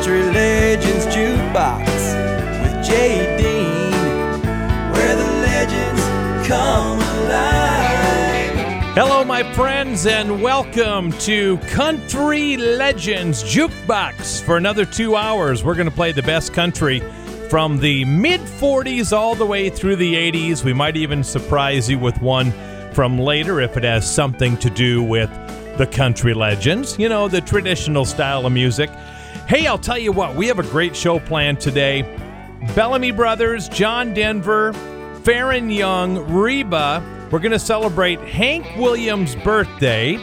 Country Legends Jukebox with Jay Dean, where the legends come alive. Hello, my friends, and welcome to Country Legends Jukebox. For another two hours, we're going to play the best country from the mid 40s all the way through the 80s. We might even surprise you with one from later if it has something to do with the country legends, you know, the traditional style of music. Hey, I'll tell you what, we have a great show planned today. Bellamy Brothers, John Denver, Faron Young, Reba. We're going to celebrate Hank Williams' birthday.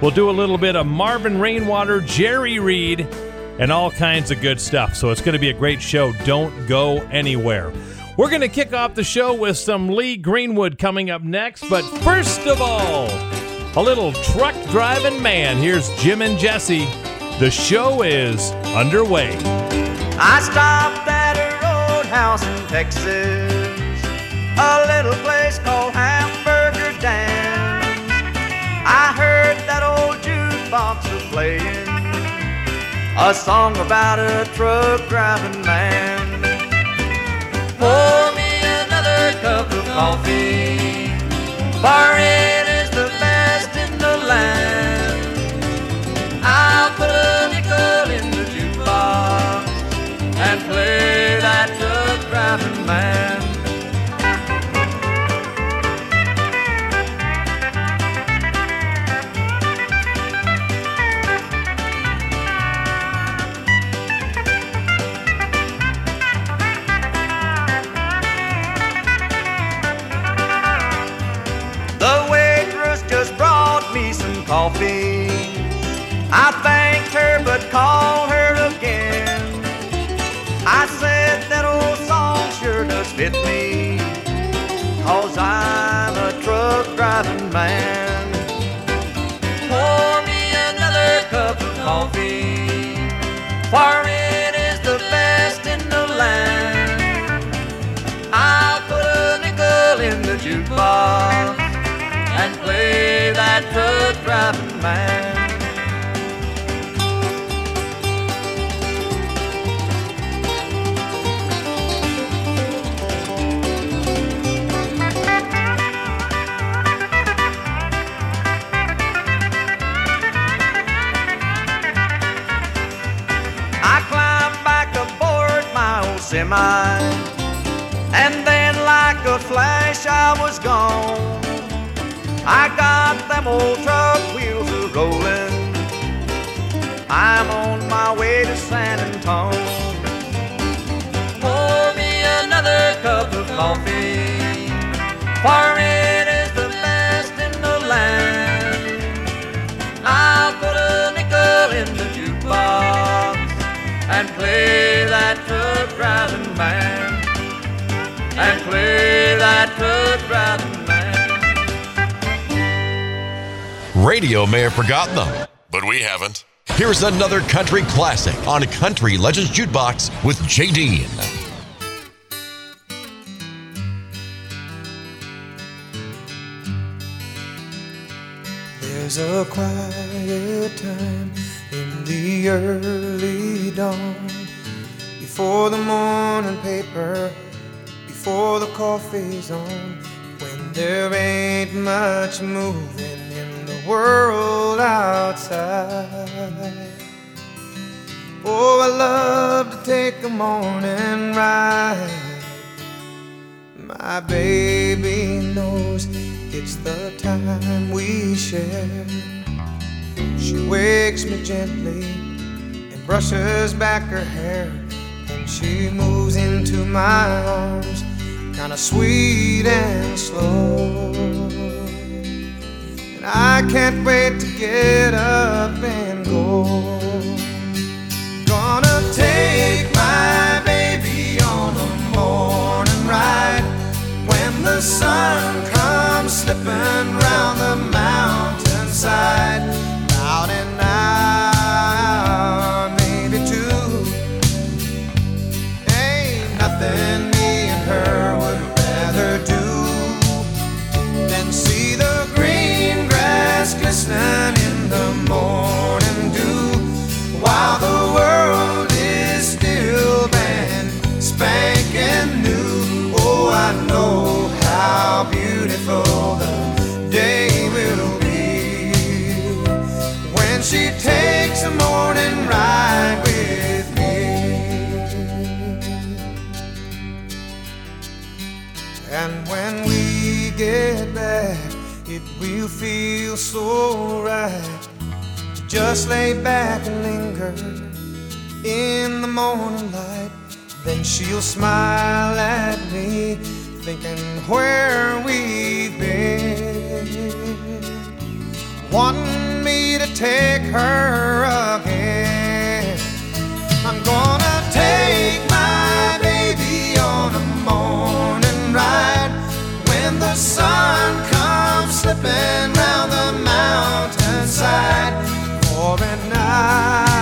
We'll do a little bit of Marvin Rainwater, Jerry Reed, and all kinds of good stuff. So it's going to be a great show. Don't go anywhere. We're going to kick off the show with some Lee Greenwood coming up next. But first of all, a little truck driving man. Here's Jim and Jesse. The show is underway. I stopped at a roadhouse in Texas, a little place called Hamburger Dan. I heard that old jukebox was playing a song about a truck driving man. Pour me another cup of coffee, for it is the best in the land. Play that truck driving man. The waitress just brought me some coffee. I thanked her but called her does fit me. Cause I'm a truck driving man. Pour me another cup of coffee. For it is the best in the land. I'll put a nickel in the jukebox and play that truck driving man. Old and then like a flash I was gone. I got them old truck wheels a rolling. I'm on my way to San Antone. Pour me another cup of coffee, for it is the best in the land. Radio may have forgotten them, but we haven't. Here's another country classic on Country Legends Jukebox with Jay Dean. There's a quiet time in the early dawn before the morning paper, before the coffee's on, when there ain't much moving world outside. Oh, I love to take a morning ride. My baby knows it's the time we share. She wakes me gently and brushes back her hair. And she moves into my arms, kinda sweet and slow. And I can't wait to get up and go. Gonna take my baby on a morning ride when the sun comes slipping round the mountainside. About an hour, will feel so right to just lay back and linger in the morning light. Then she'll smile at me, thinking where we've been, wanting me to take her again. I'm gonna take the sun comes slipping round the mountainside. For an hour,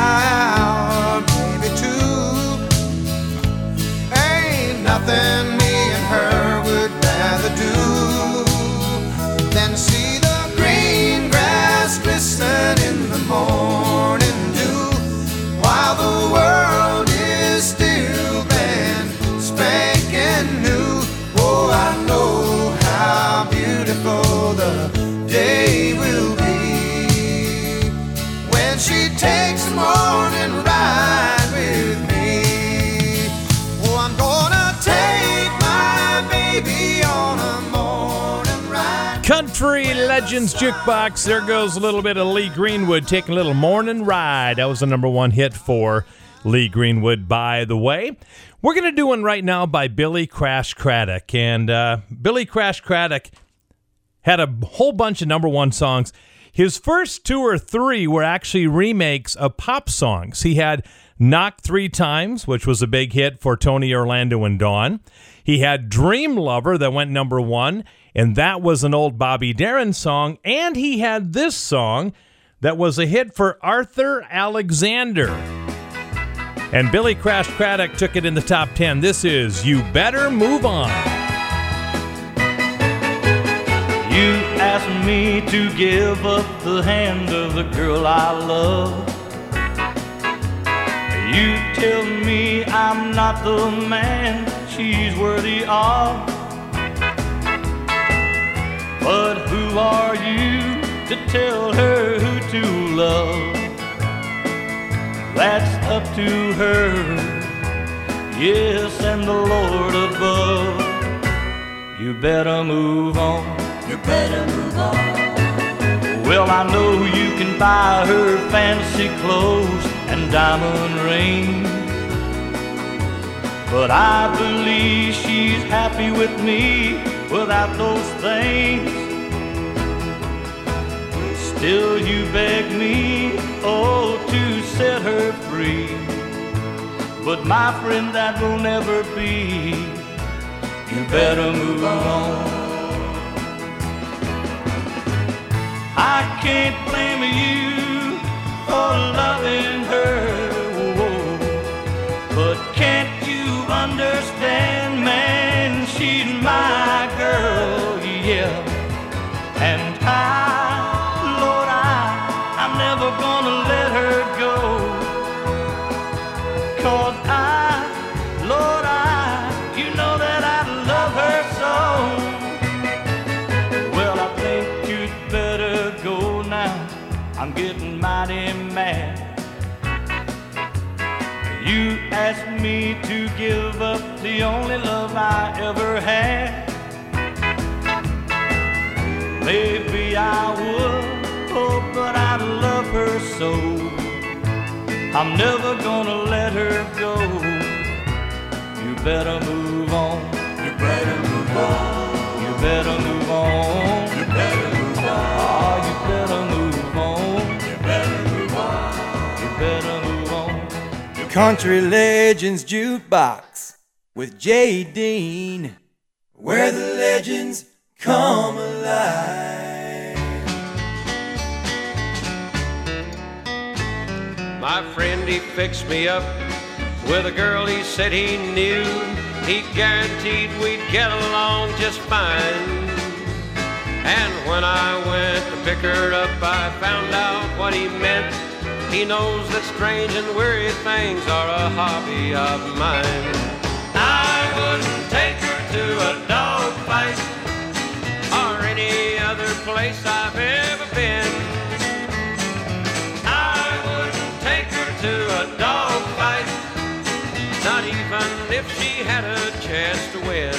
Country Legends Jukebox. There goes a little bit of Lee Greenwood taking a little morning ride. That was the number one hit for Lee Greenwood, by the way. We're going to do one right now by Billy Crash Craddock. And uh, Billy Crash Craddock had a whole bunch of number one songs. His first two or three were actually remakes of pop songs. He had Knock Three Times, which was a big hit for Tony Orlando and Dawn. He had Dream Lover that went number one, and that was an old Bobby Darin song. And he had this song that was a hit for Arthur Alexander. And Billy Crash Craddock took it in the top 10. This is You Better Move On. You asked me to give up the hand of the girl I love. You tell me I'm not the man she's worthy of. But who are you to tell her who to love? That's up to her, yes, and the Lord above. You better move on. You better move on. Well, I know you can buy her fancy clothes and diamond rings. But I believe she's happy with me without those things. Still, you beg me, oh, to set her free. But my friend, that will never be. You better move on. I can't blame you for loving her. She's the only love I ever had. Maybe I would, oh, but I love her so. I'm never gonna let her go. You better move on. You better move on. You better move on. You better move on. Oh, you better move on. You better move on. You better move on. Country Legends Jukebox with Jay Dean, where the legends come alive. My friend, he fixed me up with a girl he said he knew. He guaranteed we'd get along just fine. And when I went to pick her up, I found out what he meant. He knows that strange and weary things are a hobby of mine. Place I've ever been. I wouldn't take her to a dog fight, not even if she had a chance to win.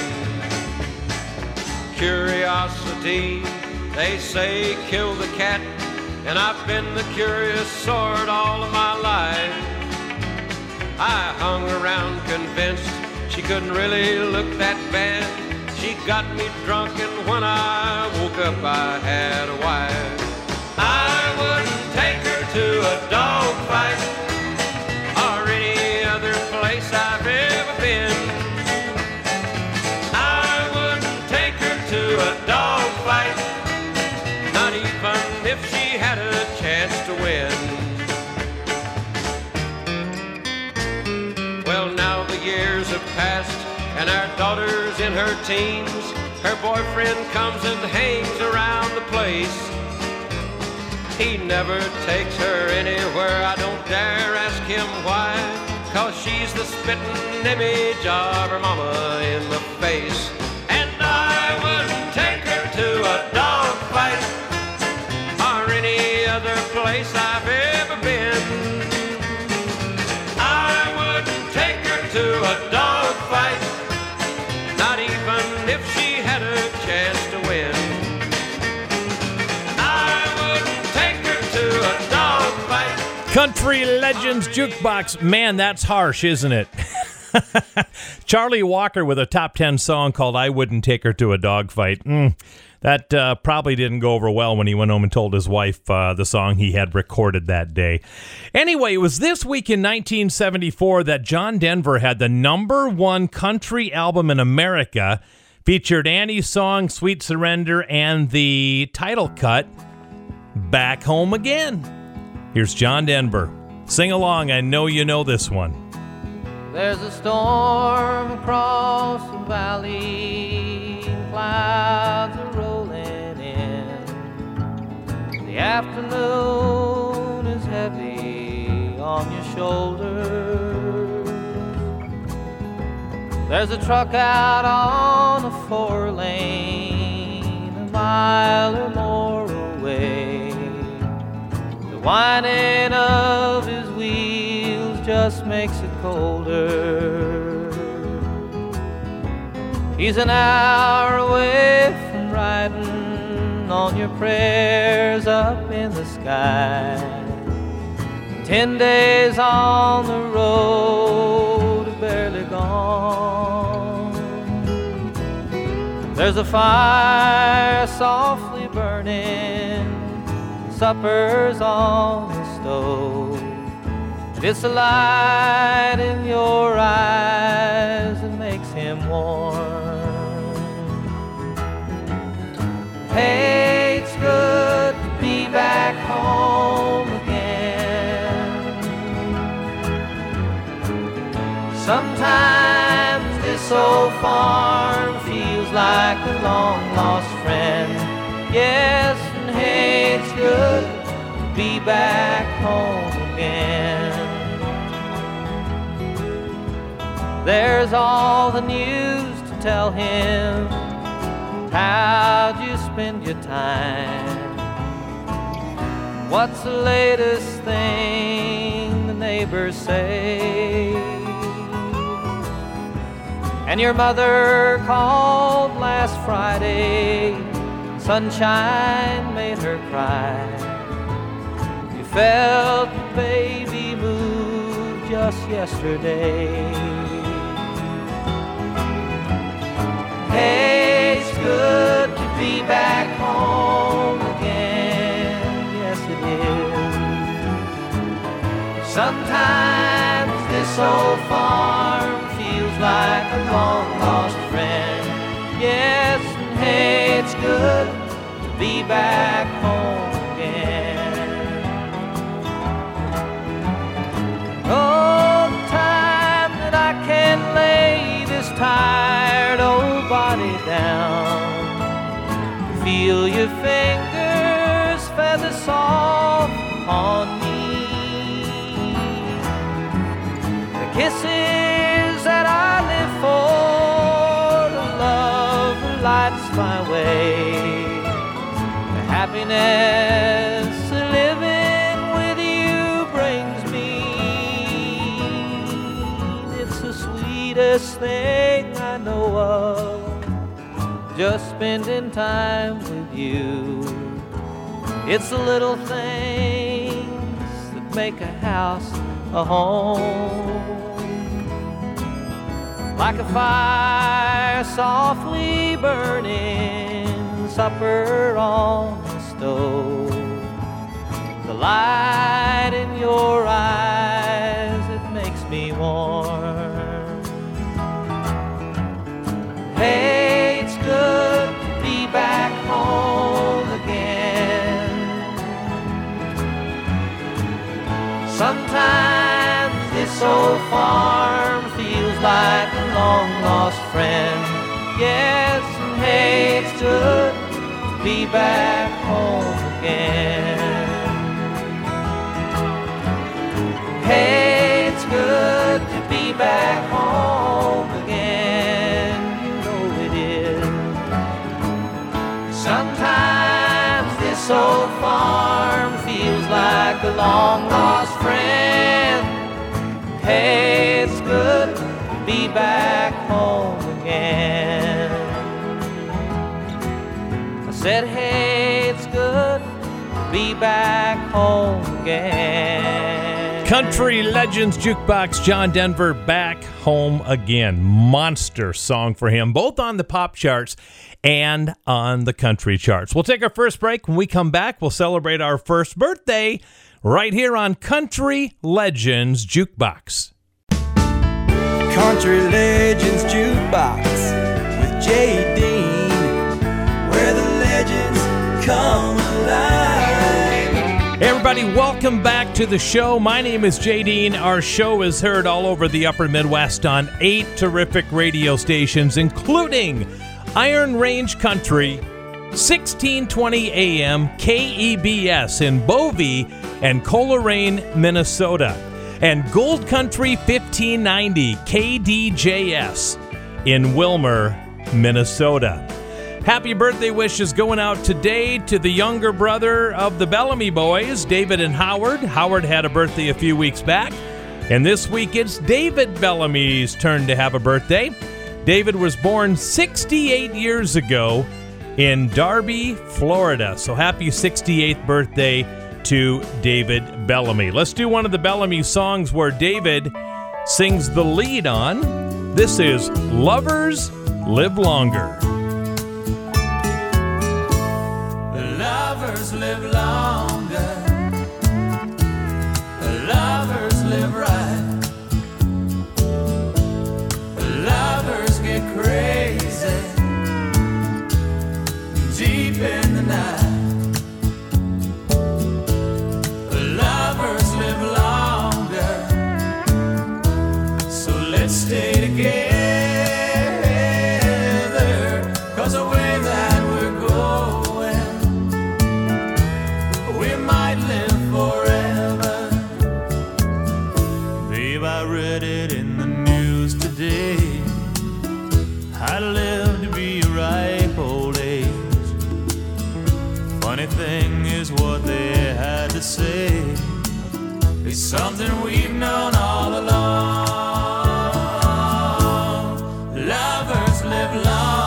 Curiosity They say kill the cat, and I've been the curious sort all of my life. I hung around convinced she couldn't really look that bad. She got me drunk, and when I woke up, I had a wife. Her teens. Her boyfriend comes and hangs around the place. He never takes her anywhere. I don't dare ask him why. Cause she's the spitting image of her mama in the face. And I wouldn't take her to a dog fight or any other place Country Legends Jukebox. Man, that's harsh, isn't it? Charlie Walker with a top 10 song called I Wouldn't Take Her to a Dogfight. Mm, that uh, probably didn't go over well when he went home and told his wife uh, the song he had recorded that day. Anyway, it was this week in 1974 that John Denver had the number one country album in America, featured Annie's song Sweet Surrender and the title cut Back Home Again. Here's John Denver. Sing along. I know you know this one. There's a storm across the valley, clouds are rolling in. The afternoon is heavy on your shoulders. There's a truck out on a four lane, a mile or more whining of his wheels just makes it colder. He's an hour away from riding on your prayers up in the sky. Ten days on the road, barely gone. There's a fire softly burning, supper's on the stove. It's the light in your eyes that makes him warm. Hey, it's good to be back home again. Sometimes this old farm feels like a long lost friend. Yes, it's good to be back home again. There's all the news to tell him. How'd you spend your time? What's the latest thing the neighbors say? And your mother called last Friday. Sunshine made her cry. You felt the baby move just yesterday. Hey, it's good to be back home again. Yes, it is. Sometimes this old farm feels like a long lost friend. Yes, hey, it's good to be back home again. Oh, the time that I can lay this tired old body down. Feel your fingers feather soft on happiness living with you brings me. It's the sweetest thing I know of. Just spending time with you. It's the little things that make a house a home. Like a fire softly burning, supper on the. The light in your eyes, it makes me warm. Hey, it's good to be back home again. Sometimes this old farm feels like a long lost friend. Yes, and hey, it's good be back home again. Hey, it's good to be back home again. You know it is. Sometimes this old farm feels like a long lost friend. Hey, it's good to be back home said, hey, it's good to be back home again. Country Legends Jukebox, John Denver back home again. Monster song for him, both on the pop charts and on the country charts. We'll take our first break. When we come back, we'll celebrate our first birthday right here on Country Legends Jukebox. Country Legends Jukebox with Jay come alive. Hey everybody, welcome back to the show. My name is Jay Dean. Our show is heard all over the upper Midwest on eight terrific radio stations, including Iron Range Country, 1620 AM KEBS in Bovey and Coleraine, Minnesota, and Gold Country 1590 KDJS in Willmar, Minnesota. Happy birthday wishes going out today to the younger brother of the Bellamy boys, David and Howard. Howard had a birthday a few weeks back, and this week it's David Bellamy's turn to have a birthday. David was born 68 years ago in Darby, Florida. So happy 68th birthday to David Bellamy. Let's do one of the Bellamy songs where David sings the lead on. This is Lovers Live Longer. Lovers live longer. Live longer.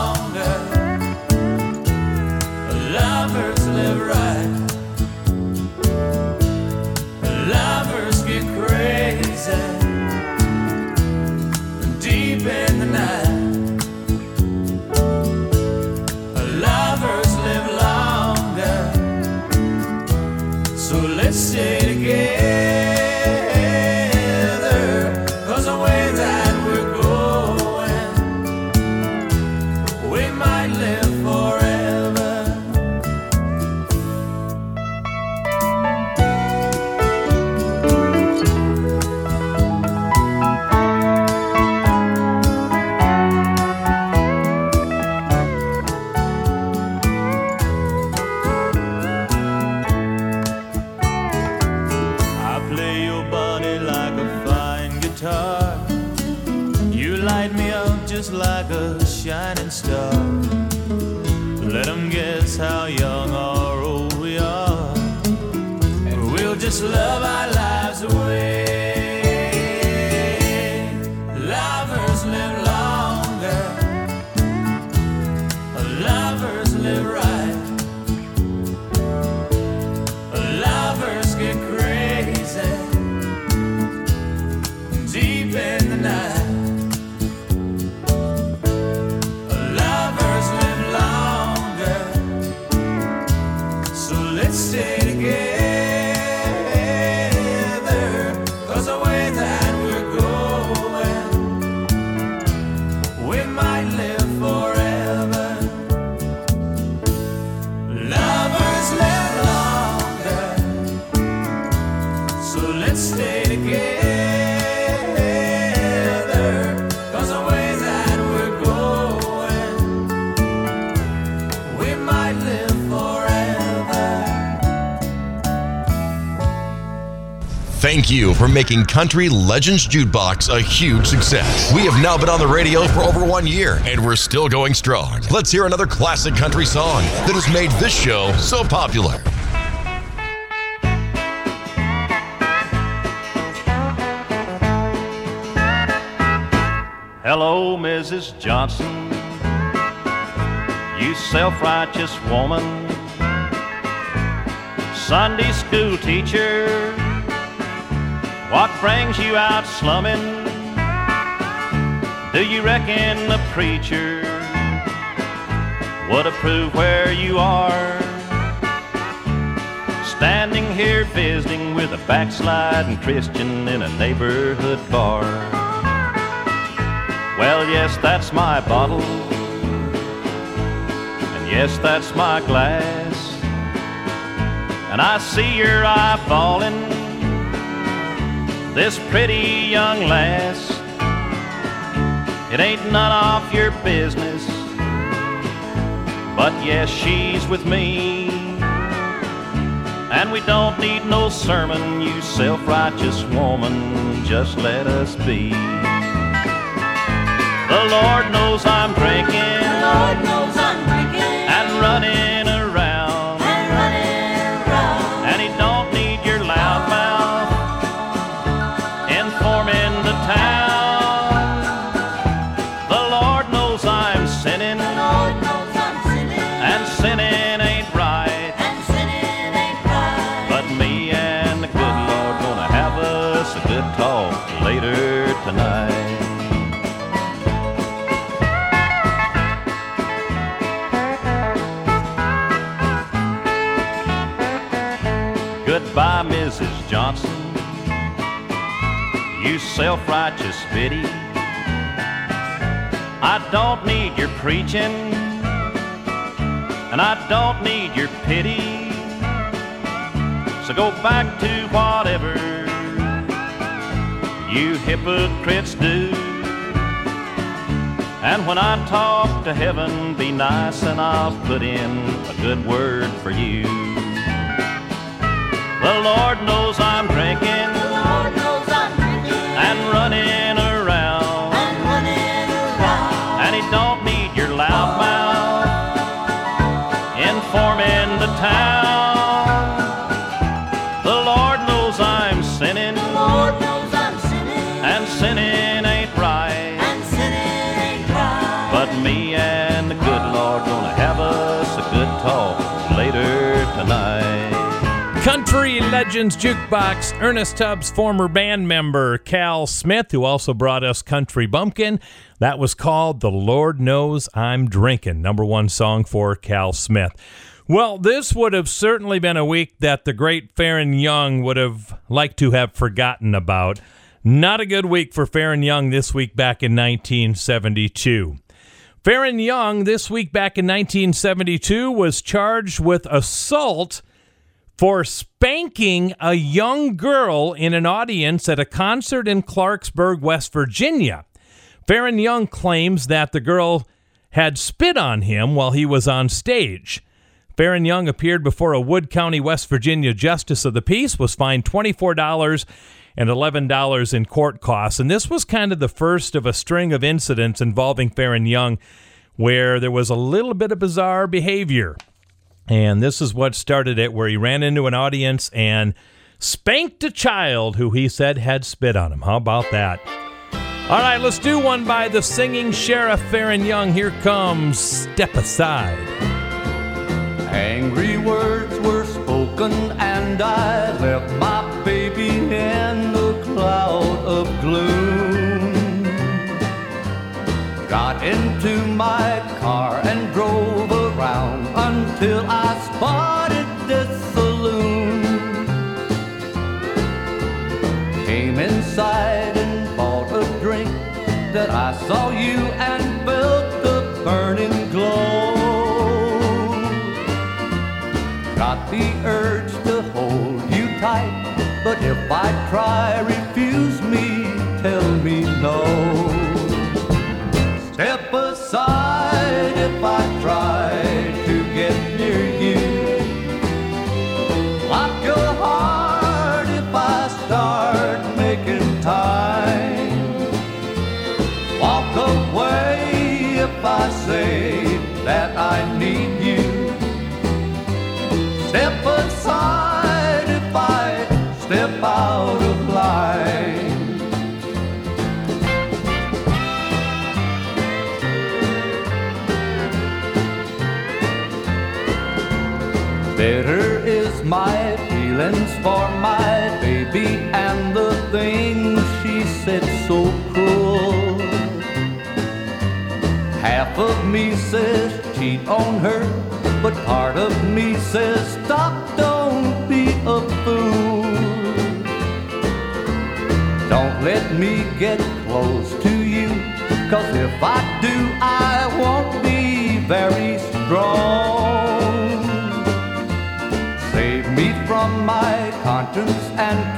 Making Country Legends Jukebox a huge success. We have now been on the radio for over one year, and we're still going strong. Let's hear another classic country song that has made this show so popular. Hello, Mrs. Johnson, you self righteous woman, Sunday school teacher. What brings you out slumming? Do you reckon the preacher would approve where you are? Standing here visiting with a backsliding Christian in a neighborhood bar. Well, yes, that's my bottle. And yes, that's my glass. And I see your eye falling. This pretty young lass. It ain't none of your business. But yes, she's with me. And we don't need no sermon, you self righteous woman. Just let us be. The Lord knows I'm drinking. The Lord knows I'm drinking. And running You self righteous biddy. I don't need your preaching, and I don't need your pity. So go back to whatever you hypocrites do. And when I talk to heaven, be nice and I'll put in a good word for you. The Lord knows I'm drinking town. The Lord knows I'm sinning, The Lord knows I'm sinning. and sinning ain't right. And sinning ain't right. But me and the good Lord gonna have us a good talk later tonight. Country Legends Jukebox, Ernest Tubb's former band member Cal Smith, who also brought us Country Bumpkin. That was called The Lord Knows I'm Drinking, number one song for Cal Smith. Well, this would have certainly been a week that the great Faron Young would have liked to have forgotten about. Not a good week for Faron Young this week back in 1972. Faron Young, this week back in 1972, was charged with assault for spanking a young girl in an audience at a concert in Clarksburg, West Virginia. Faron Young claims that the girl had spit on him while he was on stage. Faron Young appeared before a Wood County, West Virginia justice of the peace, was fined $24 and $11 in court costs. And this was kind of the first of a string of incidents involving Faron Young where there was a little bit of bizarre behavior. And this is what started it, where he ran into an audience and spanked a child who he said had spit on him. How about that? All right, let's do one by the singing sheriff Faron Young. Here comes Step Aside. Angry words were spoken, and I left my baby in the cloud of gloom. Got into my car and drove around until I spotted this saloon. Came inside and bought a drink. That I saw you and felt the burning cry, refuse me, tell me no. Step aside if I try to get near you. Lock your heart if I start making time. Walk away if I say that I need you. Step aside. things she said so cruel. Half of me says cheat on her, but part of me says stop, don't be a fool. Don't let me get close to you, cause if I do, I won't be very strong. Save me from my conscience and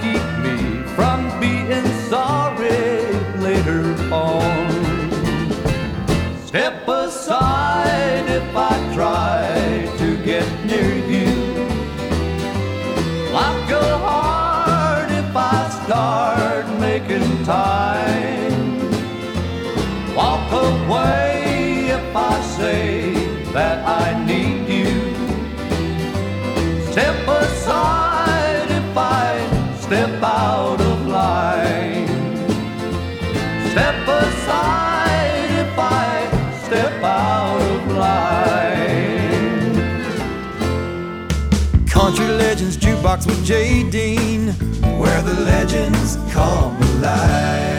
step out of line. Step aside if I step out of line. Country Legends Jukebox with Jay Dean, where the legends come alive.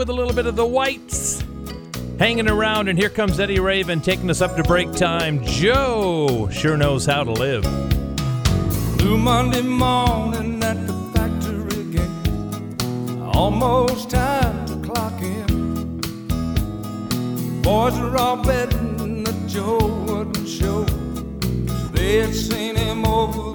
with a little bit of the whites hanging around. And here comes Eddy Raven taking us up to break time. Joe sure knows how to live. Blue Monday morning at the factory gate. Almost time to clock in. Boys are all betting that Joe wouldn't show. They had seen him over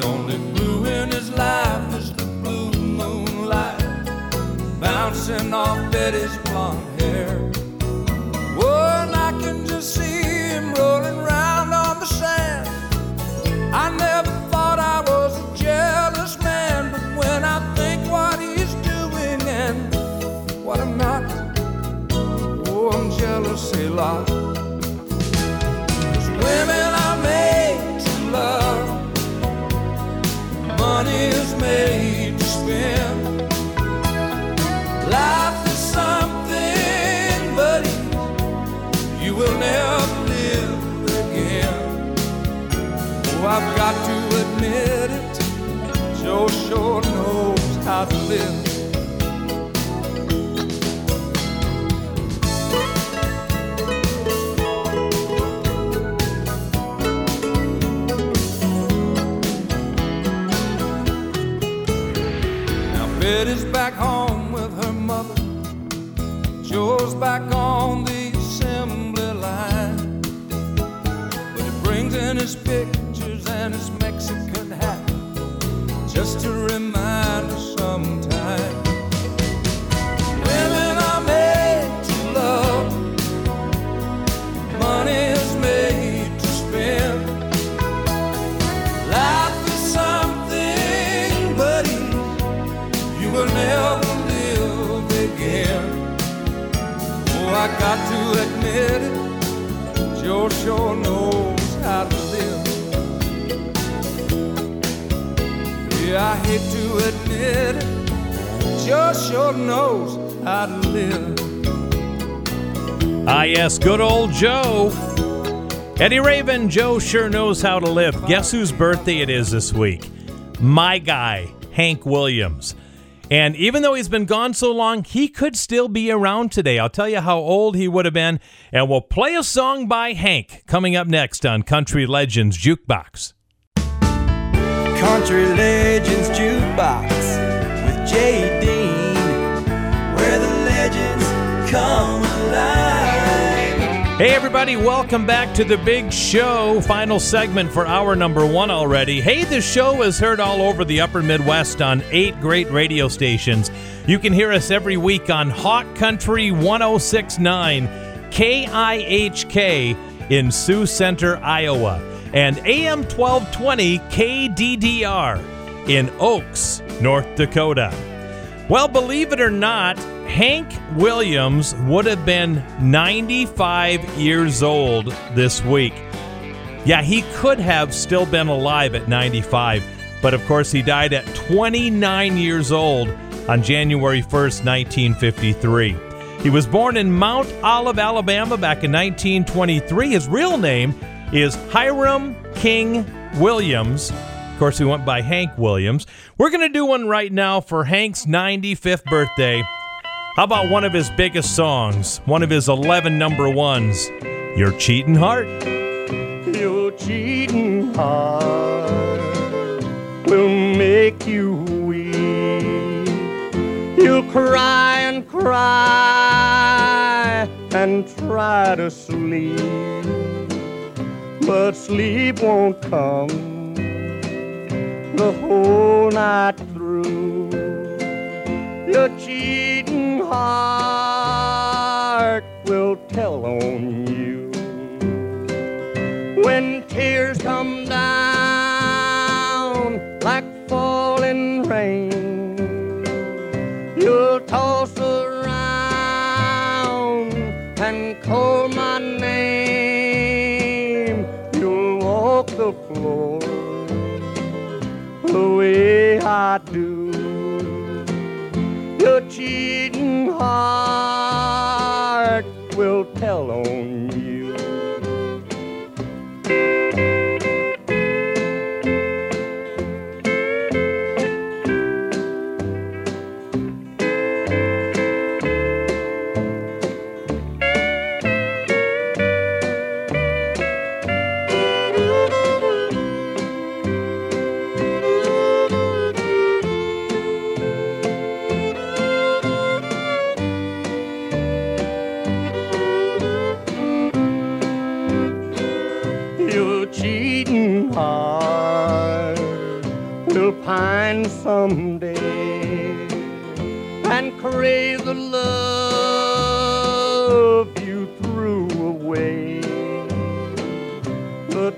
The only blue in his life is the blue moonlight bouncing off Betty's blonde hair. Oh, and I can just see him rolling round on the sand. I never thought I was a jealous man, but when I think what he's doing and what I'm not, oh, I'm jealous a I've got to admit it, Joe sure knows how to live. Now Betty's back home with her mother. Joe's back on the it, Joe sure knows how to live. Ah, yes, good old Joe. Eddy Raven, Joe sure knows how to live. Guess whose birthday it is this week? My guy, Hank Williams. And even though he's been gone so long, he could still be around today. I'll tell you how old he would have been, and we'll play a song by Hank coming up next on Country Legends Jukebox. Country Legends Jukebox with Jay Dean, where the legends come alive. Hey, everybody, welcome back to the big show. Final segment for hour number one already. Hey, this show is heard all over the upper Midwest on eight great radio stations. You can hear us every week on Hawk Country 1069, KIHK in Sioux Center, Iowa, and AM 1220 KDDR in Oakes, North Dakota. Well, believe it or not, Hank Williams would have been 95 years old this week. Yeah, he could have still been alive at 95, but of course, he died at 29 years old on January 1st, 1953. He was born in Mount Olive, Alabama back in 1923. His real name is Hiram King Williams. Of course, we went by Hank Williams. We're going to do one right now for Hank's 95th birthday. How about one of his biggest songs, one of his 11 number ones, Your Cheating Heart? Your cheating heart will make you weep. You'll cry and cry and try to sleep, but sleep won't come the whole night through. Your cheating heart will tell on you I do. Your cheating heart will tell on you.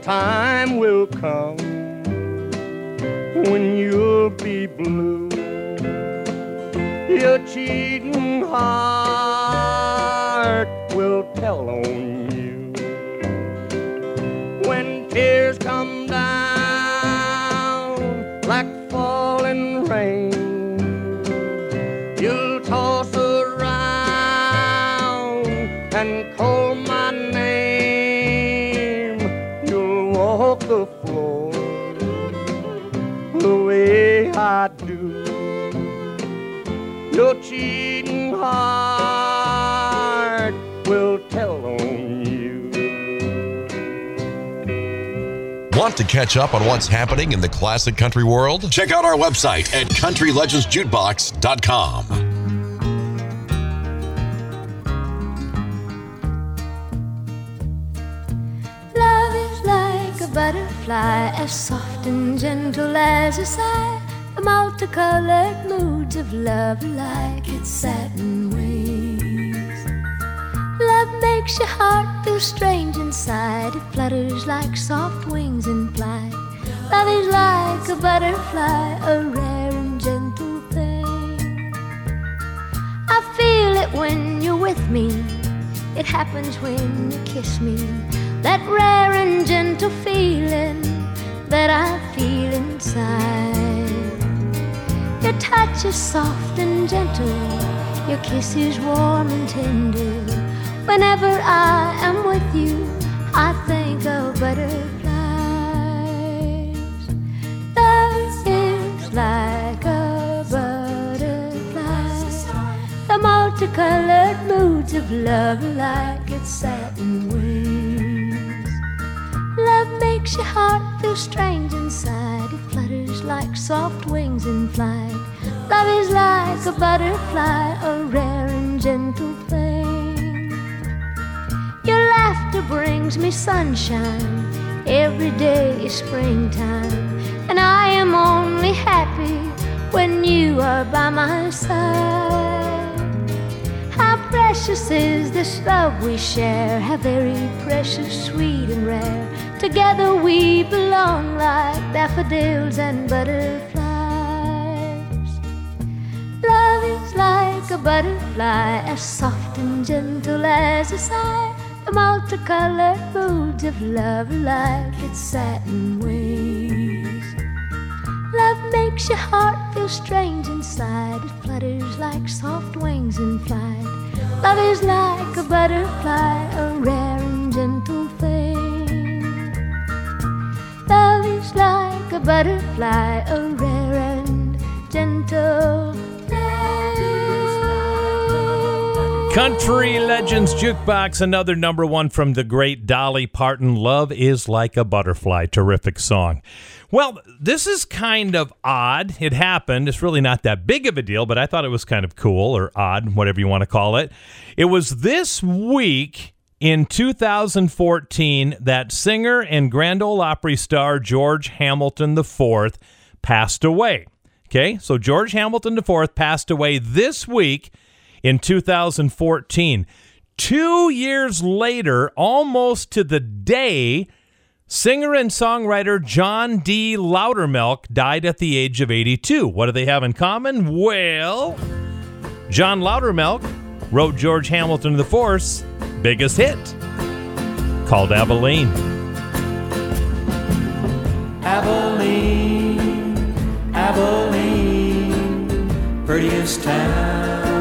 Time will come when you'll be blue. Your cheating heart Want to catch up on what's happening in the classic country world? Check out our website at countrylegendsjukebox.com. Love is like a butterfly, as soft and gentle as a sigh. The multicolored moods of love like its satin makes your heart feel strange inside. It flutters like soft wings in flight. Love is like a butterfly, a rare and gentle thing. I feel it when you're with me. It happens when you kiss me. That rare and gentle feeling that I feel inside. Your touch is soft and gentle. Your kiss is warm and tender. Whenever I am with you, I think of butterflies. Love is like a butterfly. The multicolored moods of love like its satin wings. Love makes your heart feel strange inside. It flutters like soft wings in flight. Love is like a butterfly, a rare and gentle thing. Laughter brings me sunshine. Every day is springtime. And I am only happy when you are by my side. How precious is this love we share? How very precious, sweet, and rare. Together we belong like daffodils and butterflies. Love is like a butterfly, as soft and gentle as a sigh. Multicolored moods of love like its satin wings. Love makes your heart feel strange inside. It flutters like soft wings in flight. Love is like a butterfly, a rare and gentle thing. Love is like a butterfly, a rare and gentle Country Legends Jukebox, another number one from the great Dolly Parton. Love is like a butterfly. Terrific song. Well, this is kind of odd. It happened. It's really not that big of a deal, but I thought it was kind of cool or odd, whatever you want to call it. It was this week in 2014 that singer and Grand Ole Opry star George Hamilton IV passed away. Okay, so George Hamilton IV passed away this week in 2014. Two years later, almost to the day, singer and songwriter John D. Loudermilk died at the age of 82. What do they have in common? Well, John Loudermilk wrote George Hamilton IV's biggest hit called Abilene. Abilene, Abilene, prettiest town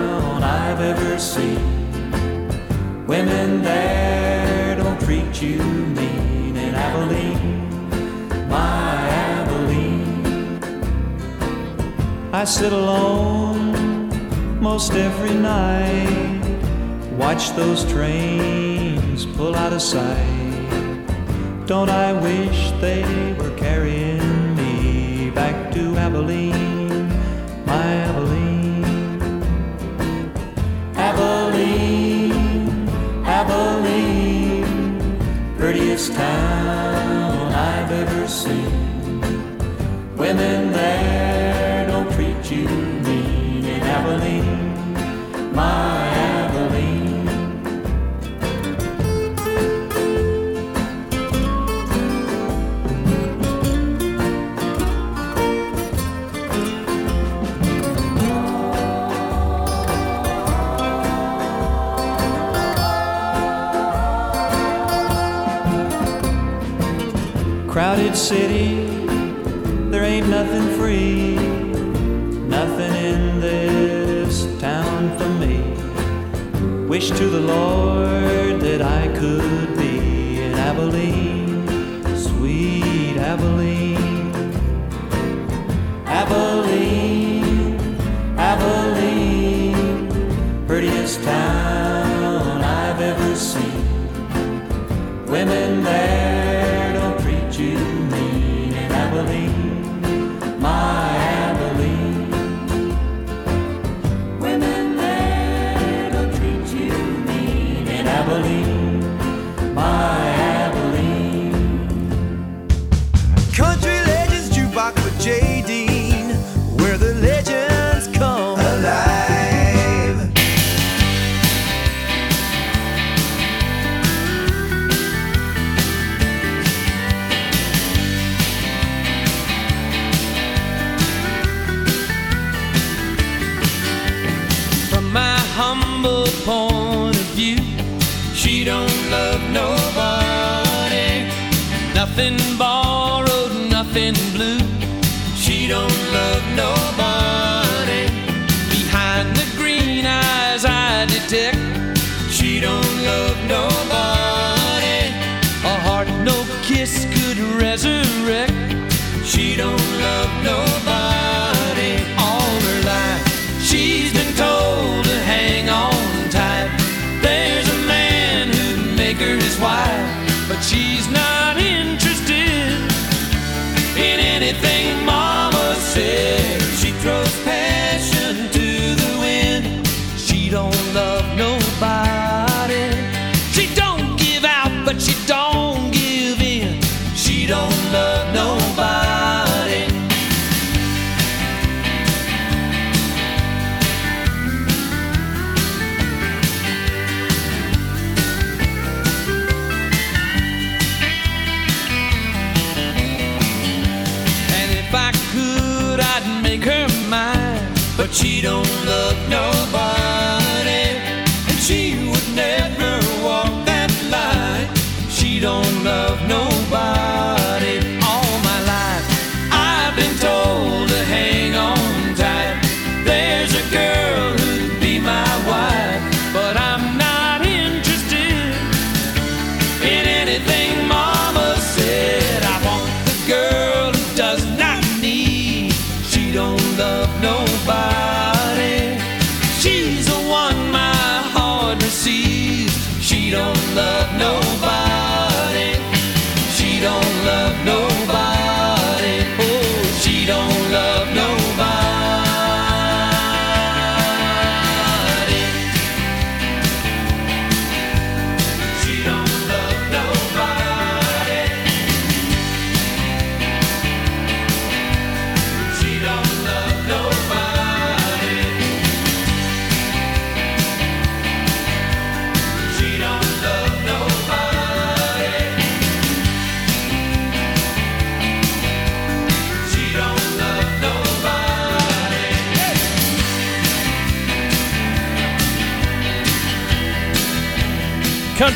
I've ever seen. Women there don't treat you mean in Abilene, my Abilene. I sit alone most every night, watch those trains pull out of sight. Don't I wish they were carrying me back to Abilene, my Abilene? prettiest town I've ever seen. Women there don't treat you mean in Abilene. My to the Lord. nothing blue. She don't love nobody. Behind the green eyes, I detect she don't love nobody. A heart no kiss could resurrect. She don't love nobody. All her life, she's been told to hang on tight. There's a man who'd make her his wife. Cheeto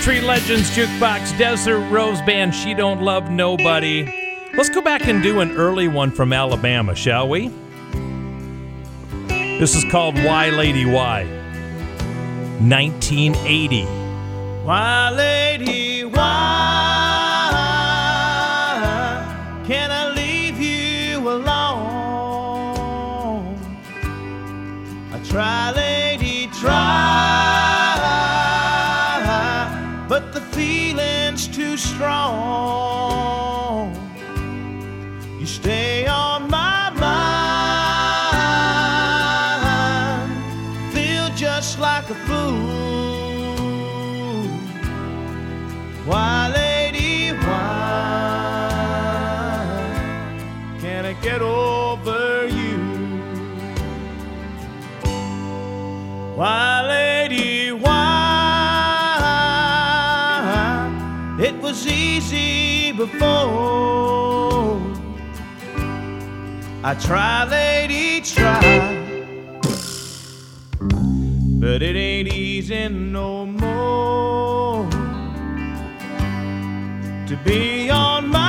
Country Legends Jukebox, Desert Rose Band, She Don't Love Nobody. Let's go back and do an early one from Alabama, shall we? This is called Why Lady Why. 1980. Why Lady Why can I leave you alone? I tried. Why, lady, why? It was easy before. I try, lady, try. But it ain't easy no more to be on my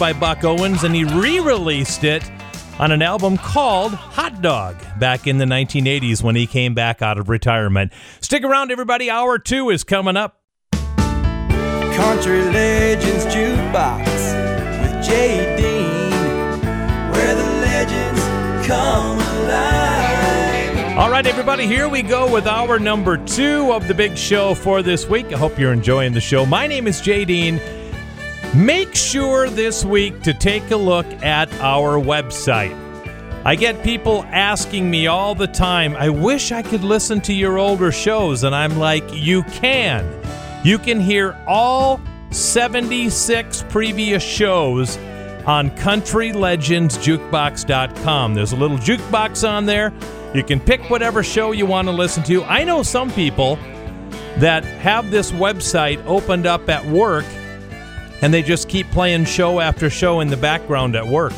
by Buck Owens, and he re released it on an album called Hot Dog back in the 1980s when he came back out of retirement. Stick around, everybody. Hour two is coming up. Country Legends Jukebox with Jay Dean, where the legends come alive. All right, everybody, here we go with our number two of the big show for this week. I hope you're enjoying the show. My name is Jay Dean. Make sure this week to take a look at our website. I get people asking me all the time, I wish I could listen to your older shows. And I'm like, you can. You can hear all 76 previous shows on countrylegendsjukebox.com. There's a little jukebox on there. You can pick whatever show you want to listen to. I know some people that have this website opened up at work and they just keep playing show after show in the background at work.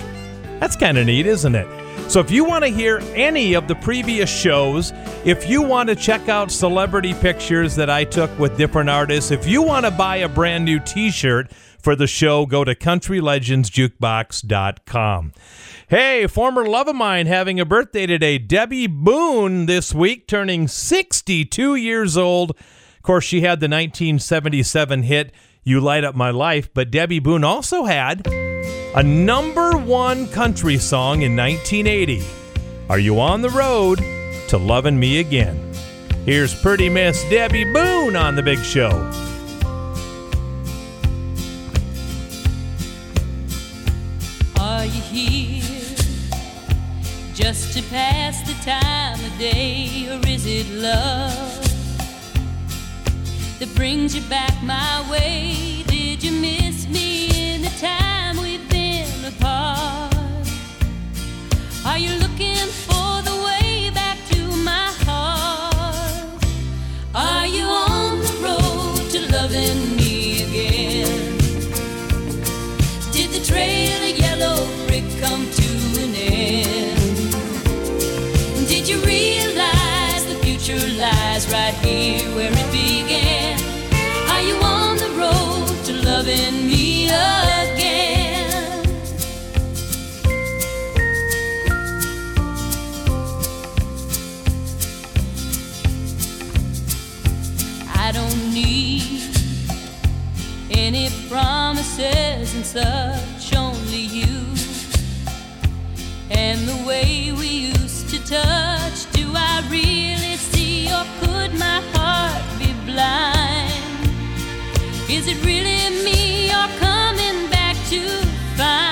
That's kind of neat, isn't it? So if you want to hear any of the previous shows, if you want to check out celebrity pictures that I took with different artists, if you want to buy a brand new t shirt for the show, go to countrylegendsjukebox.com. Hey, former love of mine having a birthday today, Debby Boone this week, turning 62 years old. Of course, she had the 1977 hit, You Light Up My Life, but Debby Boone also had a number one country song in 1980. Are you on the road to loving me again? Here's pretty Miss Debby Boone on the big show. Are you here just to pass the time of day, or is it love that brings you back my way? Did you miss me in the time we've been apart? Are you looking for any promises and such, only you and the way we used to touch. Do I really see, or could my heart be blind? Is it really me you're coming back to find?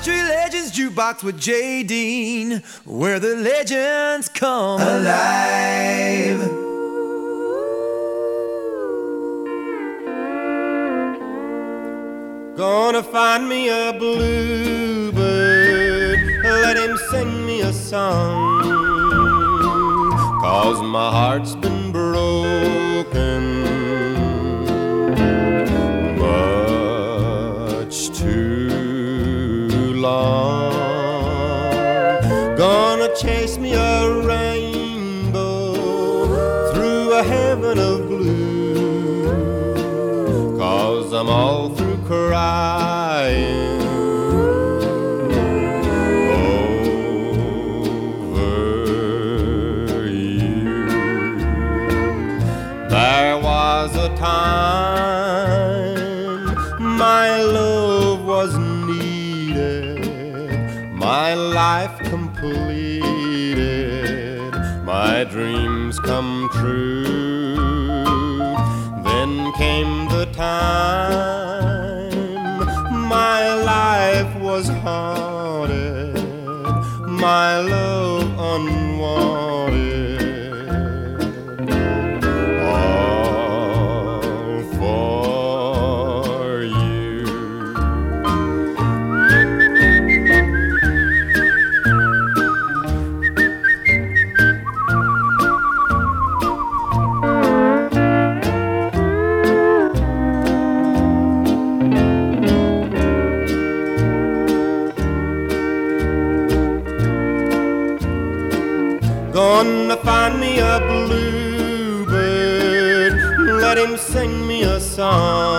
Country Legends Jukebox with Jay Dean, where the legends come alive. Gonna find me a bluebird, let him sing me a song. Cause my heart's been broken over you. There was a time my love was needed, my life completed, my dreams come true. Then came the time my life was haunted, my love unwanted. Song.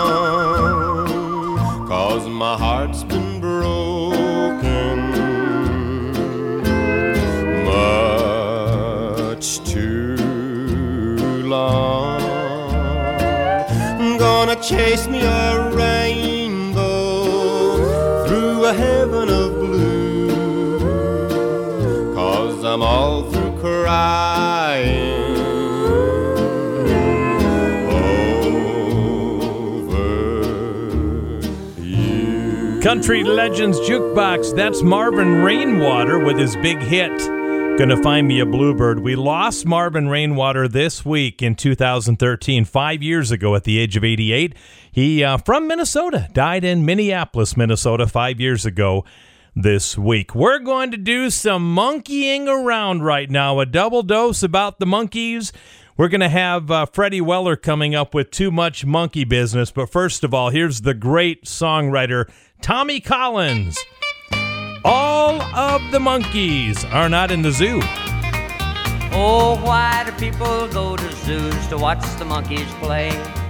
Country Legends Jukebox. That's Marvin Rainwater with his big hit, Gonna Find Me a Bluebird. We lost Marvin Rainwater this week in 2013, five years ago at the age of 88. He, uh, from Minnesota, died in Minneapolis, Minnesota, five years ago this week. We're going to do some monkeying around right now, a double dose about the monkeys. We're going to have uh, Freddy Weller coming up with too much monkey business. But first of all, here's the great songwriter Tommy Collins. All of the monkeys are not in the zoo. Oh, why do people go to zoos to watch the monkeys play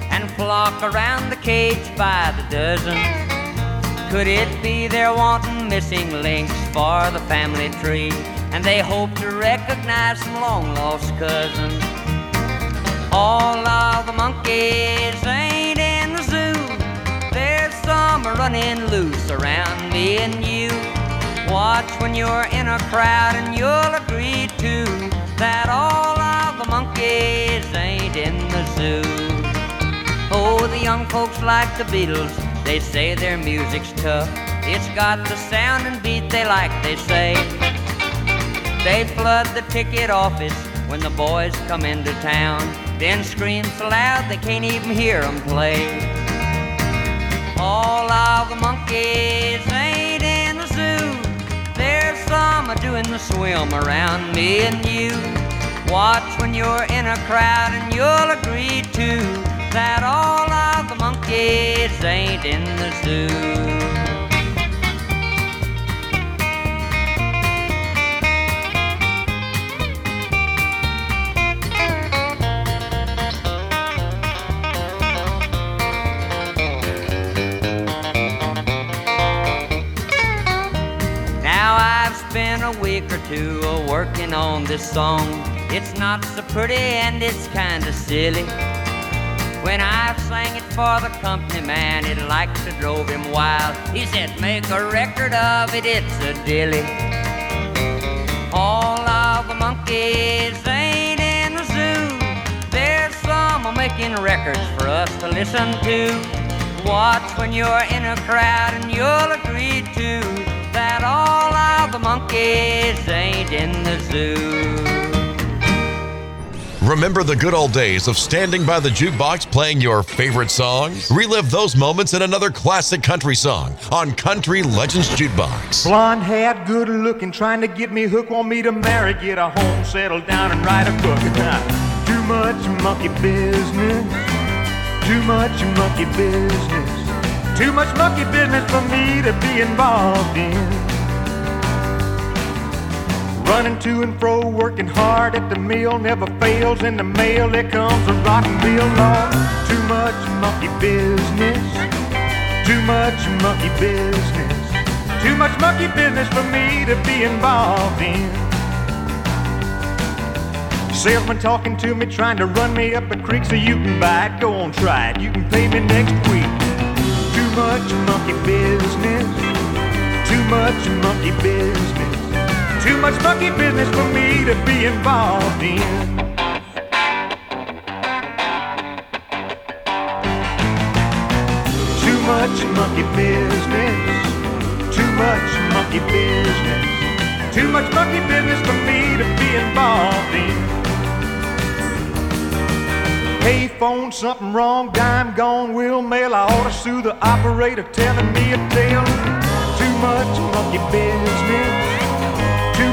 and flock around the cage by the dozen? Could it be they're wanting missing links for the family tree and they hope to recognize some long lost cousins? All of the monkeys ain't in the zoo. There's some running loose around me and you. Watch when you're in a crowd and you'll agree too that all of the monkeys ain't in the zoo. Oh, the young folks like the Beatles. They say their music's tough. It's got the sound and beat they like, they say. They flood the ticket office when the boys come into town, then scream so loud they can't even hear 'em play. All of the monkeys ain't in the zoo. There's some a doing the swim around me and you. Watch when you're in a crowd and you'll agree too that all of the monkeys ain't in the zoo. A week or two of working on this song. It's not so pretty and it's kinda silly. When I sang it for the company man, it like to drove him wild. He said, make a record of it, it's a dilly. All of the monkeys ain't in the zoo. There's some a making records for us to listen to. Watch when you're in a crowd and you'll agree too that all of the monkeys ain't in the zoo. Remember the good old days of standing by the jukebox playing your favorite songs? Relive those moments in another classic country song on Country Legends Jukebox. Blonde haired, good looking, trying to get me hooked, want me to marry, get a home, settle down, and write a book. Too much monkey business. Too much monkey business. Too much monkey business for me to be involved in. Running to and fro, working hard at the mill, never fails. In the mail, there comes a rotten bill. Lord, too much monkey business. Too much monkey business. Too much monkey business for me to be involved in. Salesman talking to me, trying to run me up a creek so you can buy it. Go on, try it. You can pay me next week. Too much monkey business. Too much monkey business. Too much monkey business for me to be involved in. Too much monkey business. Too much monkey business. Too much monkey business for me to be involved in. Hey, phone, something wrong, dime gone, will mail. I ought to sue the operator telling me a tale. Too much monkey business.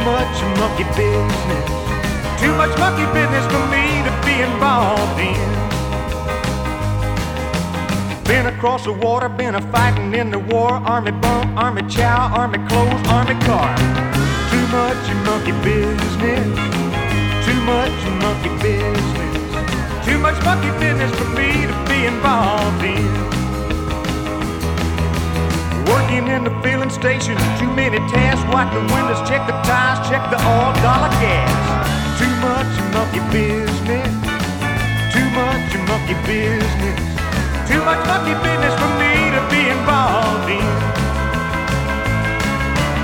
Too much monkey business. Too much monkey business for me to be involved in. Been across the water, been a fighting in the war. Army bump, army chow, army clothes, army car. Too much monkey business. Too much monkey business. Too much monkey business for me to be involved in. Working in the filling station, too many tasks. Wipe the windows, check the tires, check the oil, dollar gas. Too much monkey business. Too much monkey business. too much monkey business for me to be involved in.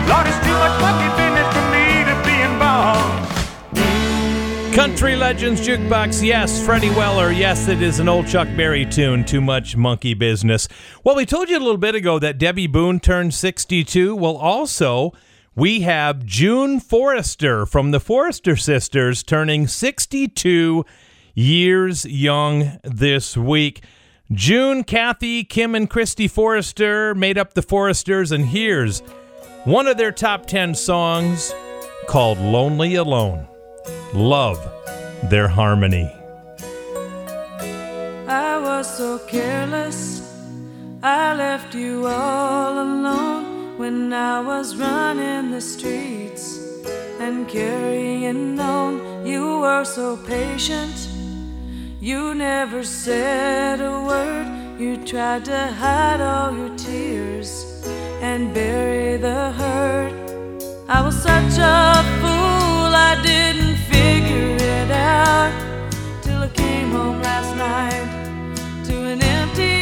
Lord, it's too much monkey business Country Legends Jukebox, yes. Freddy Weller, yes, it is an old Chuck Berry tune, Too Much Monkey Business. Well, we told you a little bit ago that Debby Boone turned 62. Well, also, we have June Forester from the Forester Sisters turning 62 years young this week. June, Kathy, Kim, and Christy Forester made up the Foresters, and here's one of their top 10 songs called Lonely Alone. Love their harmony. I was so careless. I left you all alone when I was running the streets and carrying on. You were so patient. You never said a word. You tried to hide all your tears and bury the hurt. I was such a fool, I didn't it till I came home last night to an empty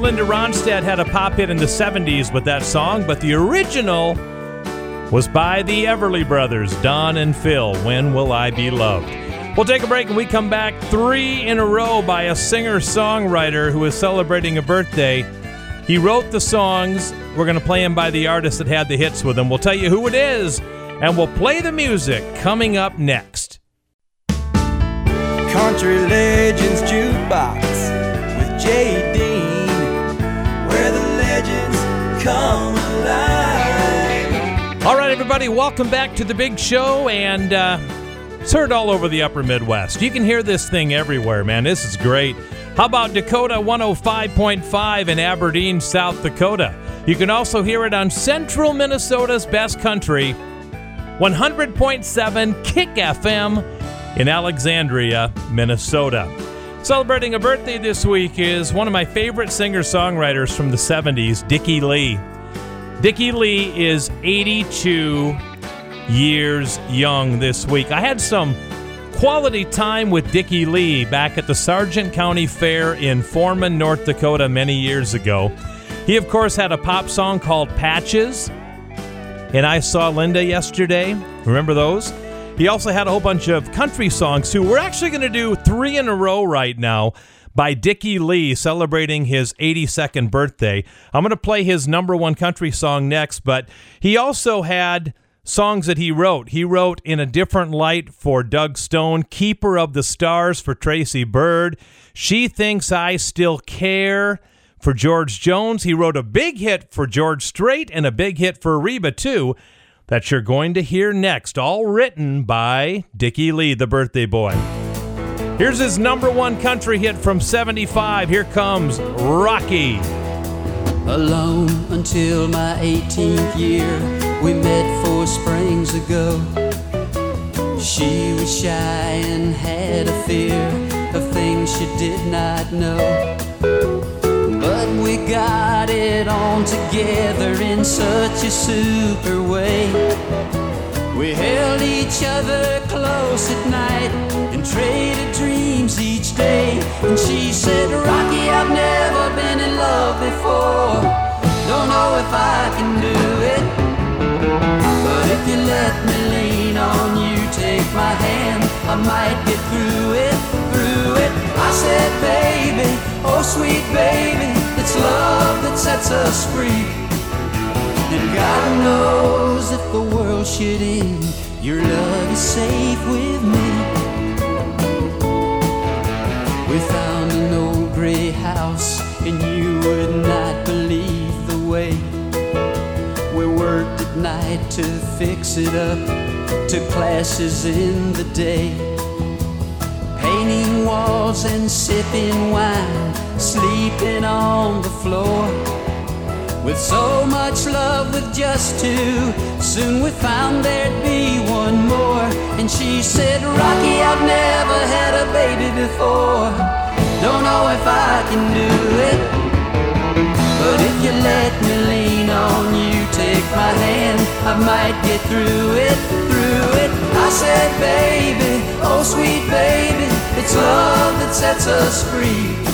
Linda Ronstadt had a pop hit in the 70s with that song, but the original was by the Everly Brothers, Don and Phil. When Will I Be Loved? We'll take a break and we come back three in a row by a singer songwriter who is celebrating a birthday. He wrote the songs. We're going to play them by the artist that had the hits with him. We'll tell you who it is, and we'll play the music coming up next. Country Legends Jukebox with Jay come alive. All right, everybody, welcome back to the big show, and uh, it's heard all over the upper Midwest. You can hear this thing everywhere, man. This is great. How about Dakota 105.5 in Aberdeen, South Dakota? You can also hear it on Central Minnesota's Best Country, 100.7 Kick FM in Alexandria, Minnesota. Celebrating a birthday this week is one of my favorite singer songwriters from the 70s, Dickey Lee. Dickey Lee is 82 years young this week. I had some quality time with Dickey Lee back at the Sargent County Fair in Forman, North Dakota, many years ago. He, of course, had a pop song called Patches, and I saw Linda yesterday. Remember those? He also had a whole bunch of country songs too. We're actually going to do three in a row right now by Dickey Lee celebrating his 82nd birthday. I'm going to play his number one country song next, but he also had songs that he wrote. He wrote In a Different Light for Doug Stone, Keeper of the Stars for Tracy Byrd, She Thinks I Still Care for George Jones. He wrote a big hit for George Strait and a big hit for Reba, too, that you're going to hear next, all written by Dickey Lee, the birthday boy. Here's his number one country hit from 75. Here comes Rocky. Alone until my 18th year, we met four springs ago. She was shy and had a fear of things she did not know. We got it on together in such a super way. We held each other close at night and traded dreams each day. And she said, Rocky, I've never been in love before. Don't know if I can do it. But if you let me lean on you, take my hand, I might get through it, through it. I said, baby, oh sweet baby, it's love that sets us free. And God knows if the world should end, your love is safe with me. We found an old gray house, and you would not believe the way we worked at night to fix it up, took classes in the day, painting walls and sipping wine, sleeping on the floor. With so much love with just two, soon we found there'd be one more. And she said, Rocky, I've never had a baby before. Don't know if I can do it. But if you let me lean on you, take my hand, I might get through it, through it. I said, baby, oh sweet baby, it's love that sets us free.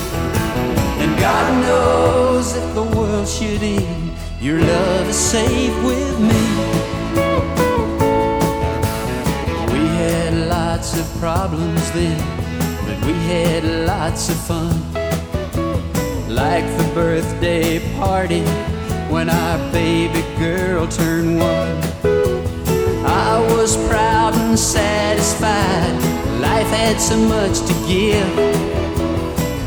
God knows if the world should end, your love is safe with me. We had lots of problems then, but we had lots of fun. Like the birthday party when our baby girl turned one. I was proud and satisfied, life had so much to give.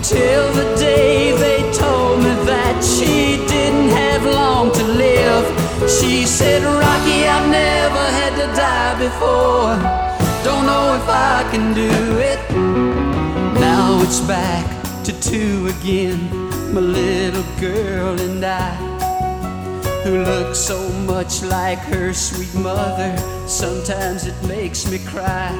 Till the day they told me that she didn't have long to live. She said, Rocky, I've never had to die before. Don't know if I can do it. Now it's back to two again, my little girl and I. Who looks so much like her sweet mother, sometimes it makes me cry.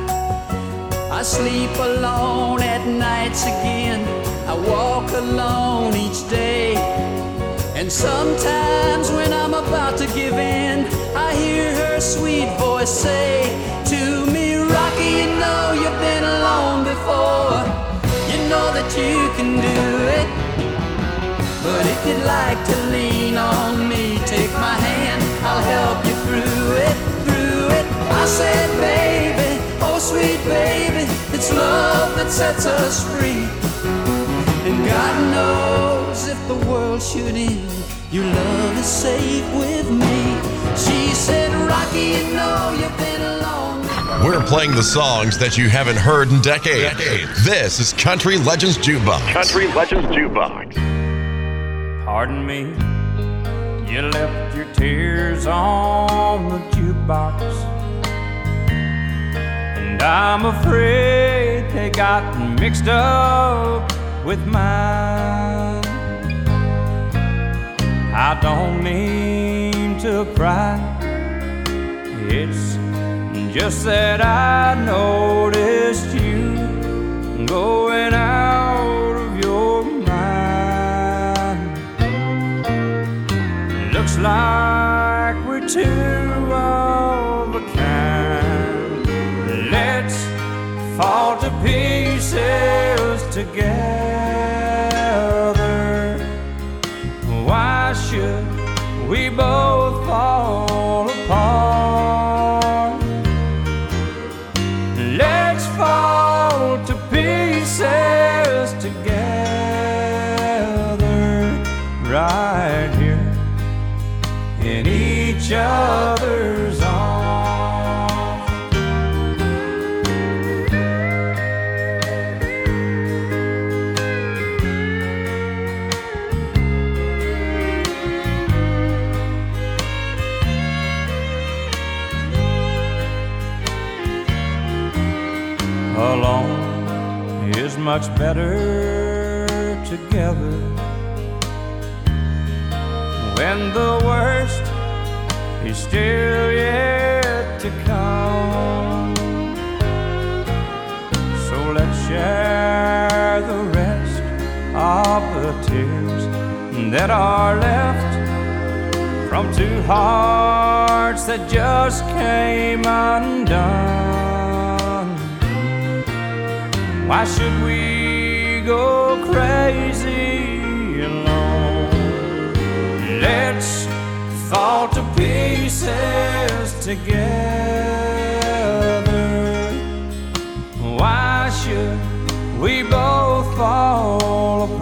I sleep alone at nights again. I walk alone each day. And sometimes when I'm about to give in, I hear her sweet voice say to me, Rocky, you know you've been alone before. You know that you can do it. But if you'd like to lean on me, take my hand, I'll help you through it, through it. I said, baby, oh sweet baby, it's love that sets us free. And God knows if the world should end, your love is safe with me. She said, Rocky, you know you've been alone. We're playing the songs that you haven't heard in decades. This is Country Legends Jukebox. Country Legends Jukebox. Pardon me, you left your tears on the jukebox. And I'm afraid they got mixed up with mine. I don't mean to cry. It's just that I noticed you going out of your mind. Looks like we're two of a kind. Let's fall to pieces together. Much better together when the worst is still yet to come. So let's share the rest of the tears that are left from two hearts that just came undone. Why should we go crazy alone? Let's fall to pieces together. Why should we both fall apart?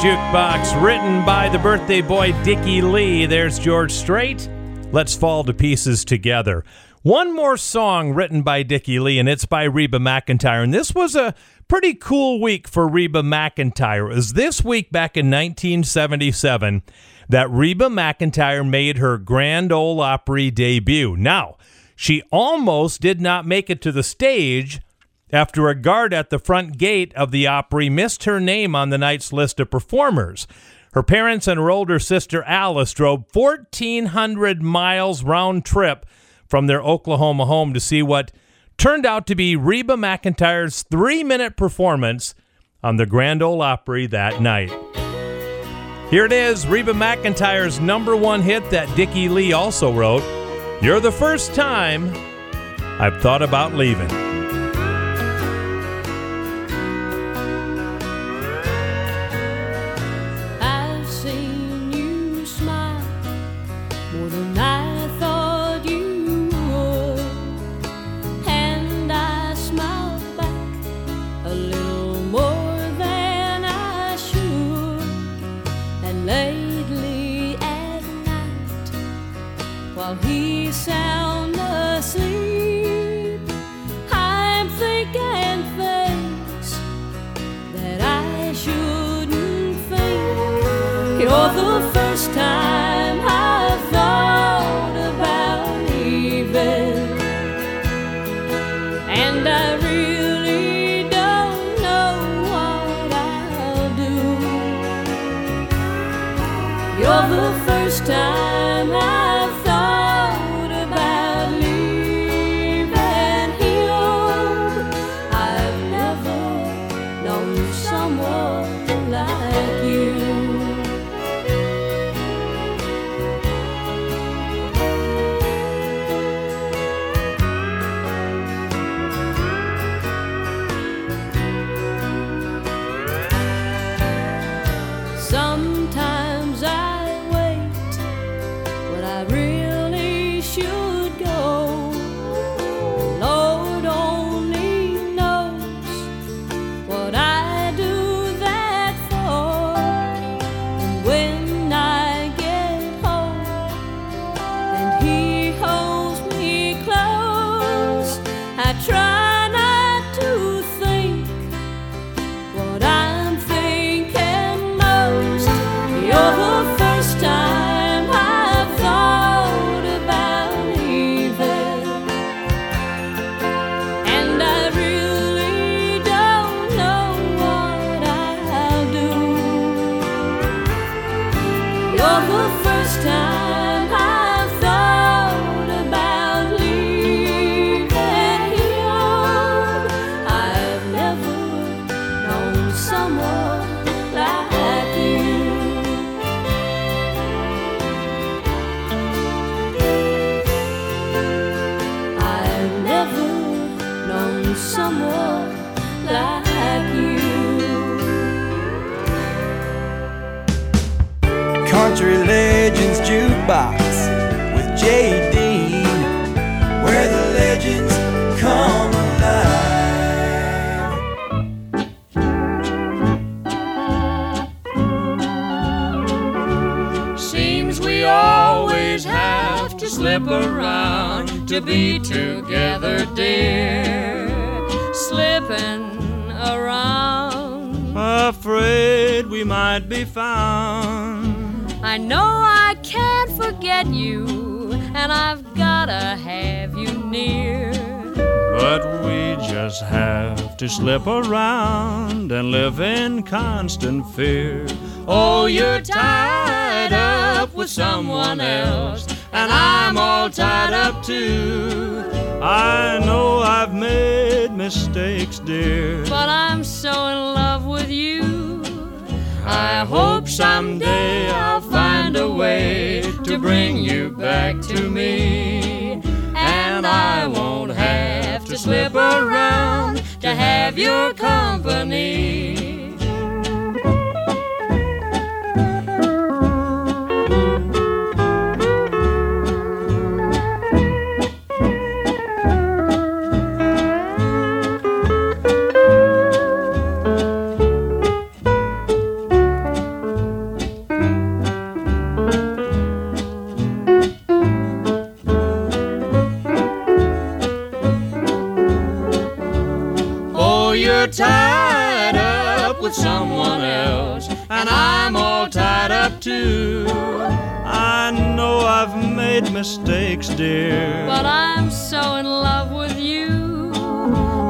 Jukebox, written by the birthday boy Dickey Lee. There's George Strait. Let's fall to pieces together. One more song written by Dickey Lee, and it's by Reba McEntire. And this was a pretty cool week for Reba McEntire. It was this week back in 1977 that Reba McEntire made her Grand Ole Opry debut. Now, she almost did not make it to the stage after a guard at the front gate of the Opry missed her name on the night's list of performers. Her parents and her older sister Alice drove 1,400 miles round trip from their Oklahoma home to see what turned out to be Reba McEntire's three minute performance on the Grand Ole Opry that night. Here it is Reba McEntire's number one hit that Dickey Lee also wrote You're the first time I've thought about leaving. first time I thought about leaving, and I really don't know what I'll do. You're the first time. Slip around to be together, dear. Slipping around. Afraid we might be found. I know I can't forget you, and I've gotta have you near. But we just have to slip around and live in constant fear. Oh, you're tied up with someone else, and I'm all tied up too. I know I've made mistakes, dear. But I'm so in love with you. I hope someday I'll find a way to bring you back to me. And I won't have to slip around to have your company. With someone else, and I'm all tied up too. I know I've made mistakes, dear. But I'm so in love with you.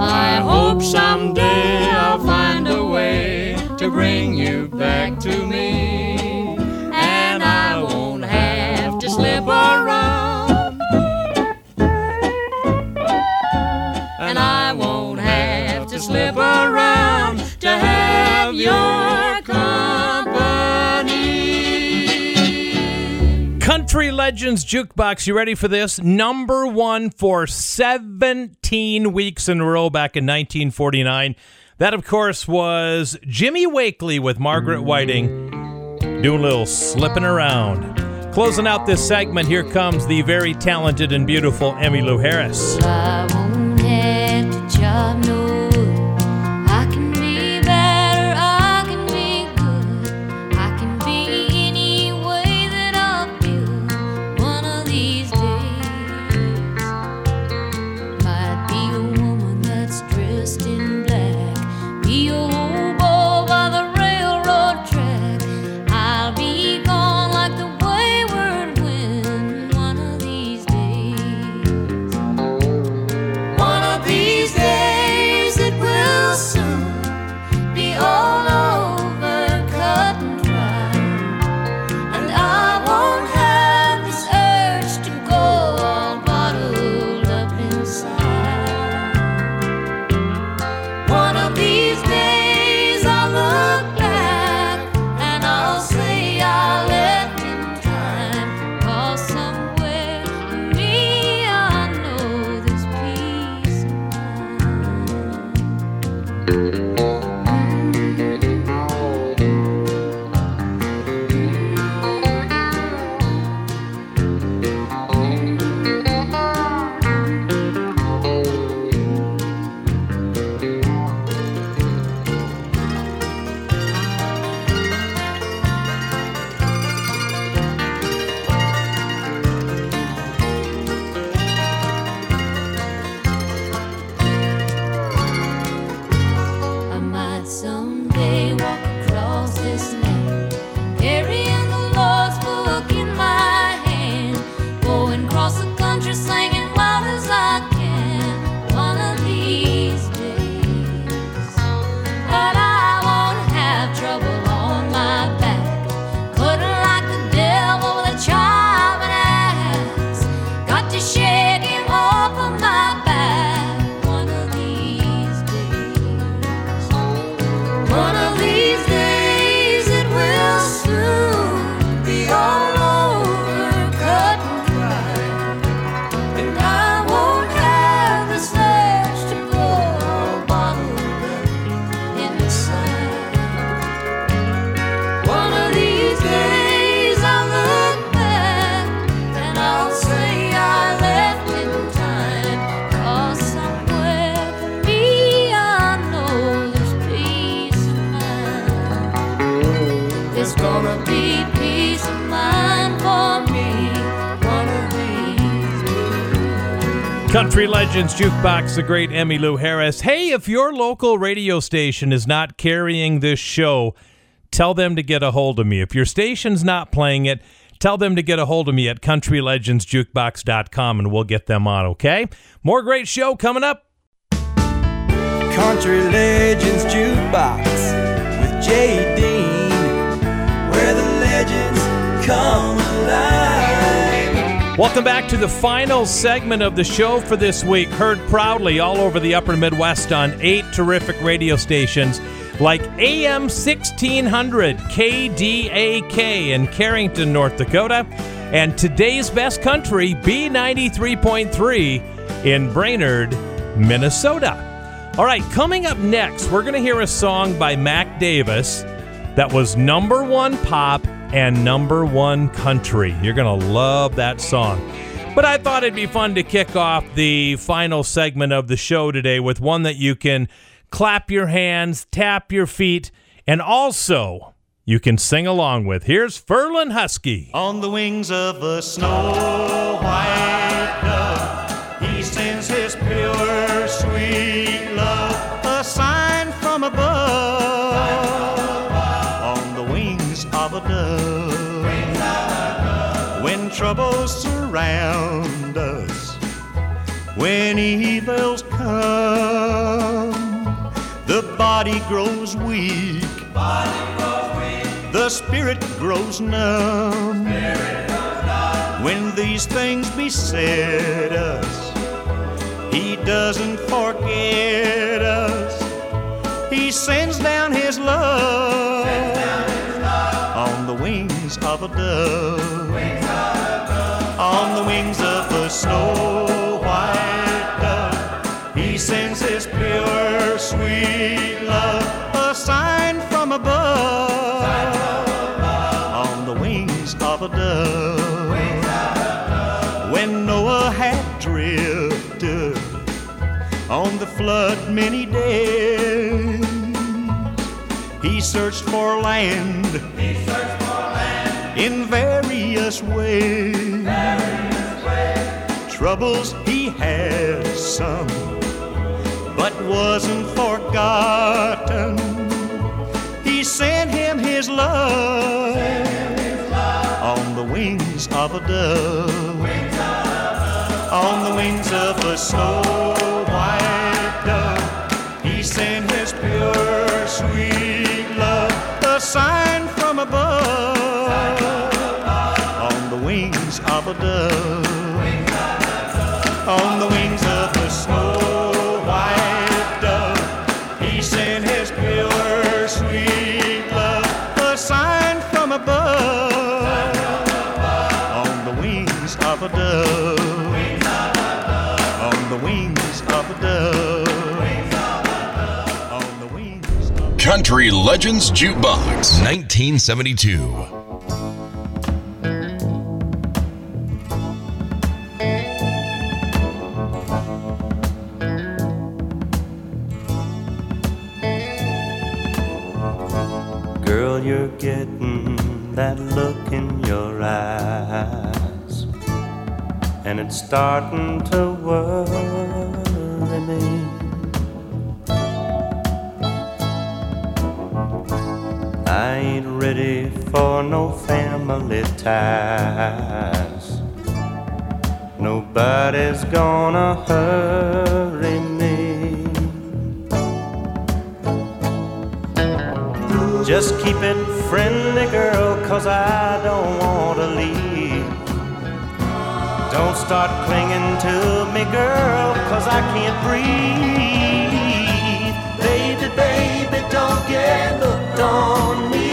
I hope someday I'll find a way to bring you back to me. And I won't have to slip around. And I won't have to slip around have your company. Country Legends Jukebox. You ready for this? Number one for 17 weeks in a row back in 1949. That, of course, was Jimmy Wakely with Margaret Whiting doing a little slipping around. Closing out this segment, here comes the very talented and beautiful Emmylou Harris. Country Legends Jukebox, the great Emmylou Harris. Hey, if your local radio station is not carrying this show, tell them to get a hold of me. If your station's not playing it, tell them to get a hold of me at countrylegendsjukebox.com and we'll get them on, okay? More great show coming up. Country Legends Jukebox with Jay Dean, where the legends come alive. Welcome back to the final segment of the show for this week. Heard proudly all over the upper Midwest on eight terrific radio stations like AM 1600 KDAK in Carrington, North Dakota, and today's best country B93.3 in Brainerd, Minnesota. All right, coming up next, we're going to hear a song by Mac Davis that was number one pop and number one country. You're going to love that song. But I thought it'd be fun to kick off the final segment of the show today with one that you can clap your hands, tap your feet, and also you can sing along with. Here's Ferlin Husky. On the wings of a snow white troubles surround us, when evils come, the body grows weak. The spirit grows numb. When these things beset us, He doesn't forget us. He sends down His love on the wings of a dove. On the wings of a snow white dove, He sends His pure, sweet love, a sign from above. On the wings of a dove, when Noah had drifted on the flood many days, he searched for land. In various ways. Troubles he had some, but wasn't forgotten. He sent him his love on the wings of a dove. On the wings of a snow white dove, he sent his pure, sweet love, a sign from above. Dove. On the wings of a snow white dove, he sent his pure, sweet love, a sign from above. On the wings of a dove. On the wings of a dove. On the wings of Country Legends Jukebox 1972. You're getting that look in your eyes, and it's starting to worry me. I ain't ready for no family ties. Nobody's gonna hurry Just keep it friendly, girl, cause I don't want to leave. Don't start clinging to me, girl, cause I can't breathe. Baby, baby, don't get hooked on me.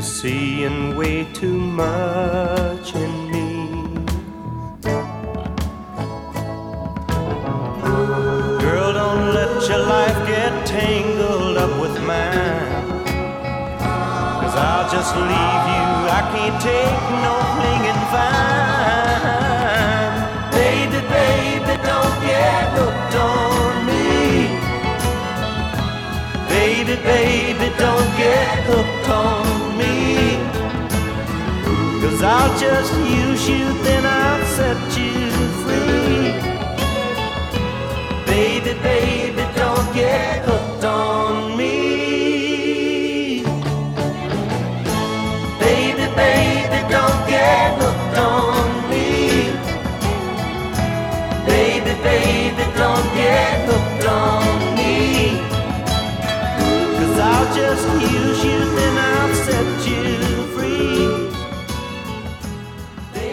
You're seeing way too much in me. Girl, don't let your life get tangled up with mine. Cause I'll just leave you. I can't take no clinging vine. Baby, baby, don't get hooked on me. Baby, baby, don't get hooked on me. I'll just use you, then I'll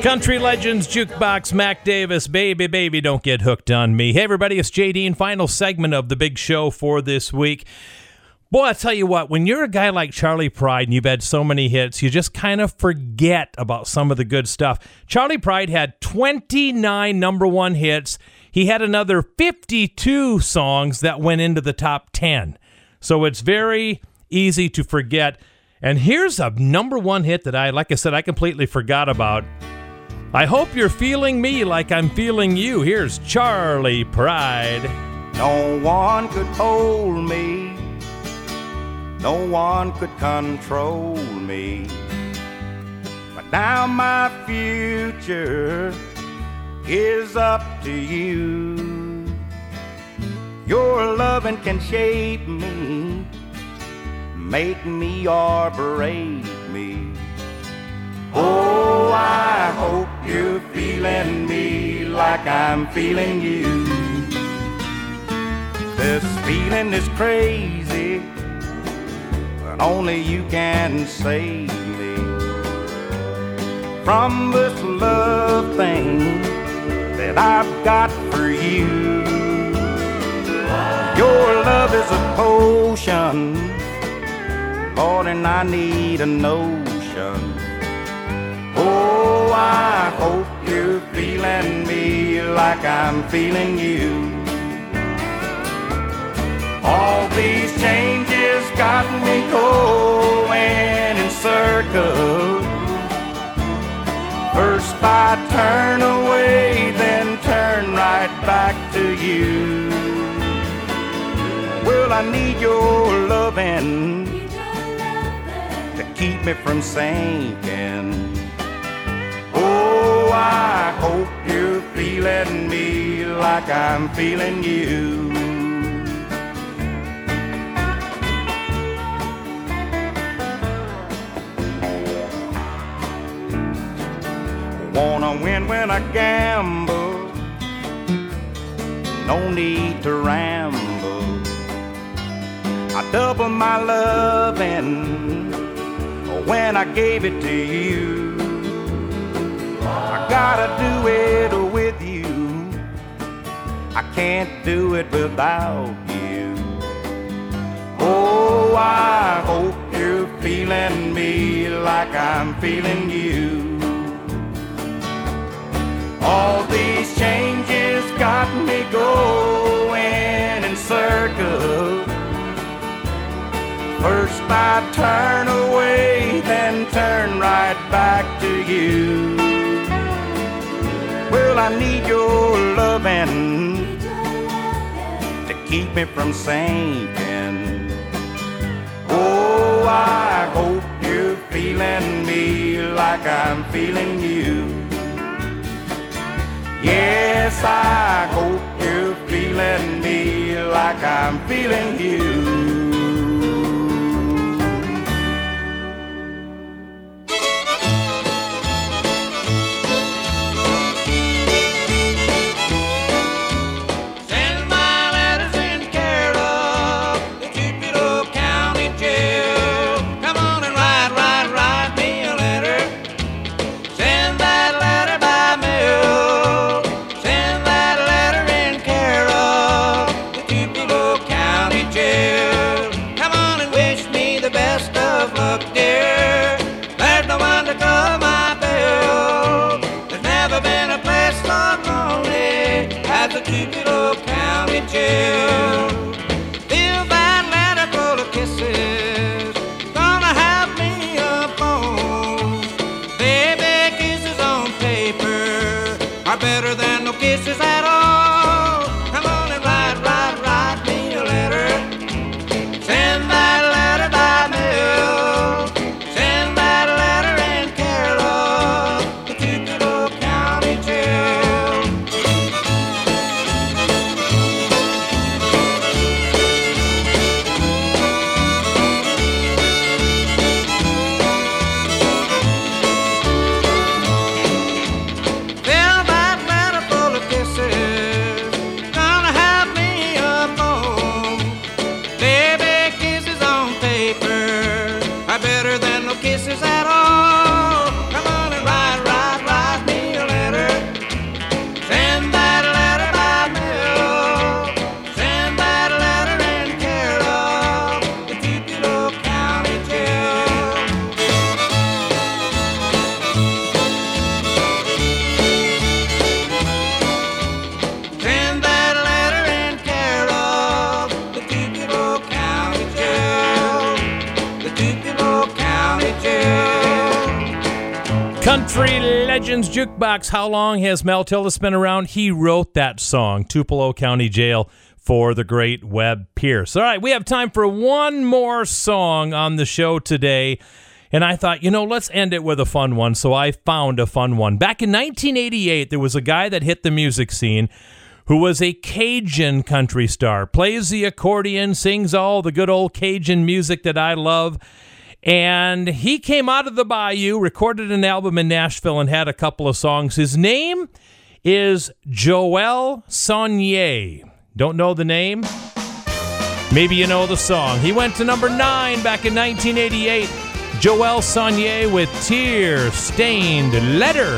Country Legends Jukebox, Mac Davis, baby, baby, don't get hooked on me. Hey, everybody, it's JD, and final segment of the big show for this week. Boy, I tell you what, when you're a guy like Charley Pride and you've had so many hits, you just kind of forget about some of the good stuff. Charley Pride had 29 number one hits. He had another 52 songs that went into the top 10. So it's very easy to forget. And here's a number one hit that I, like I said, I completely forgot about. I hope you're feeling me like I'm feeling you. Here's Charley Pride. No one could hold me. No one could control me. But now my future is up to you. Your loving can shape me, make me break me. Oh, I hope you're feeling me like I'm feeling you. This feeling is crazy, but only you can save me from this love thing that I've got for you. Your love is a potion, more than I need a notion. I hope you're feeling me like I'm feeling you. All these changes got me going in circles. First I turn away, then turn right back to you. Well, I need your loving to keep me from sinking. I hope you're feeling me like I'm feeling you. Wanna win when I gamble, no need to ramble. I double my loving when I gave it to you. I gotta do it with you. I can't do it without you. Oh, I hope you're feeling me like I'm feeling you. All these changes got me going in circles. First I turn away, then turn right back to you. Well, I need your loving to keep me from sinking. Oh, I hope you're feeling me like I'm feeling you. Yes, I hope you're feeling me like I'm feeling you. How long has Mel Tillis been around? He wrote that song, Tupelo County Jail, for the great Webb Pierce. All right, we have time for one more song on the show today. And I thought, you know, let's end it with a fun one. So I found a fun one. Back in 1988, there was a guy that hit the music scene who was a Cajun country star, plays the accordion, sings all the good old Cajun music that I love. And he came out of the bayou, recorded an album in Nashville, and had a couple of songs. His name is Jo-El Sonnier. Don't know the name? Maybe you know the song. He went to number nine back in 1988. Jo-El Sonnier with Tear Stained Letter.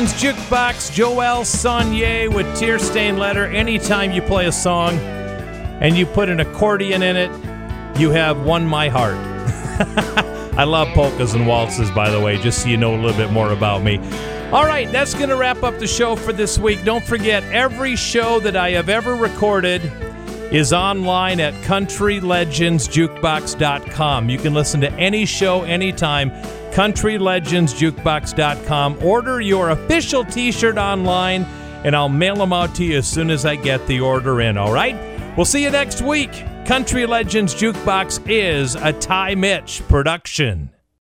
Legends Jukebox, Jo-El Sonnier with Tear Stained Letter. Anytime you play a song and you put an accordion in it, you have won my heart. I love polkas and waltzes, by the way, just so you know a little bit more about me. All right, that's going to wrap up the show for this week. Don't forget, every show that I have ever recorded is online at countrylegendsjukebox.com. You can listen to any show anytime. countrylegendsjukebox.com. Order your official t-shirt online and I'll mail them out to you as soon as I get the order in, all right? We'll see you next week. Country Legends Jukebox is a Ty Mitch production.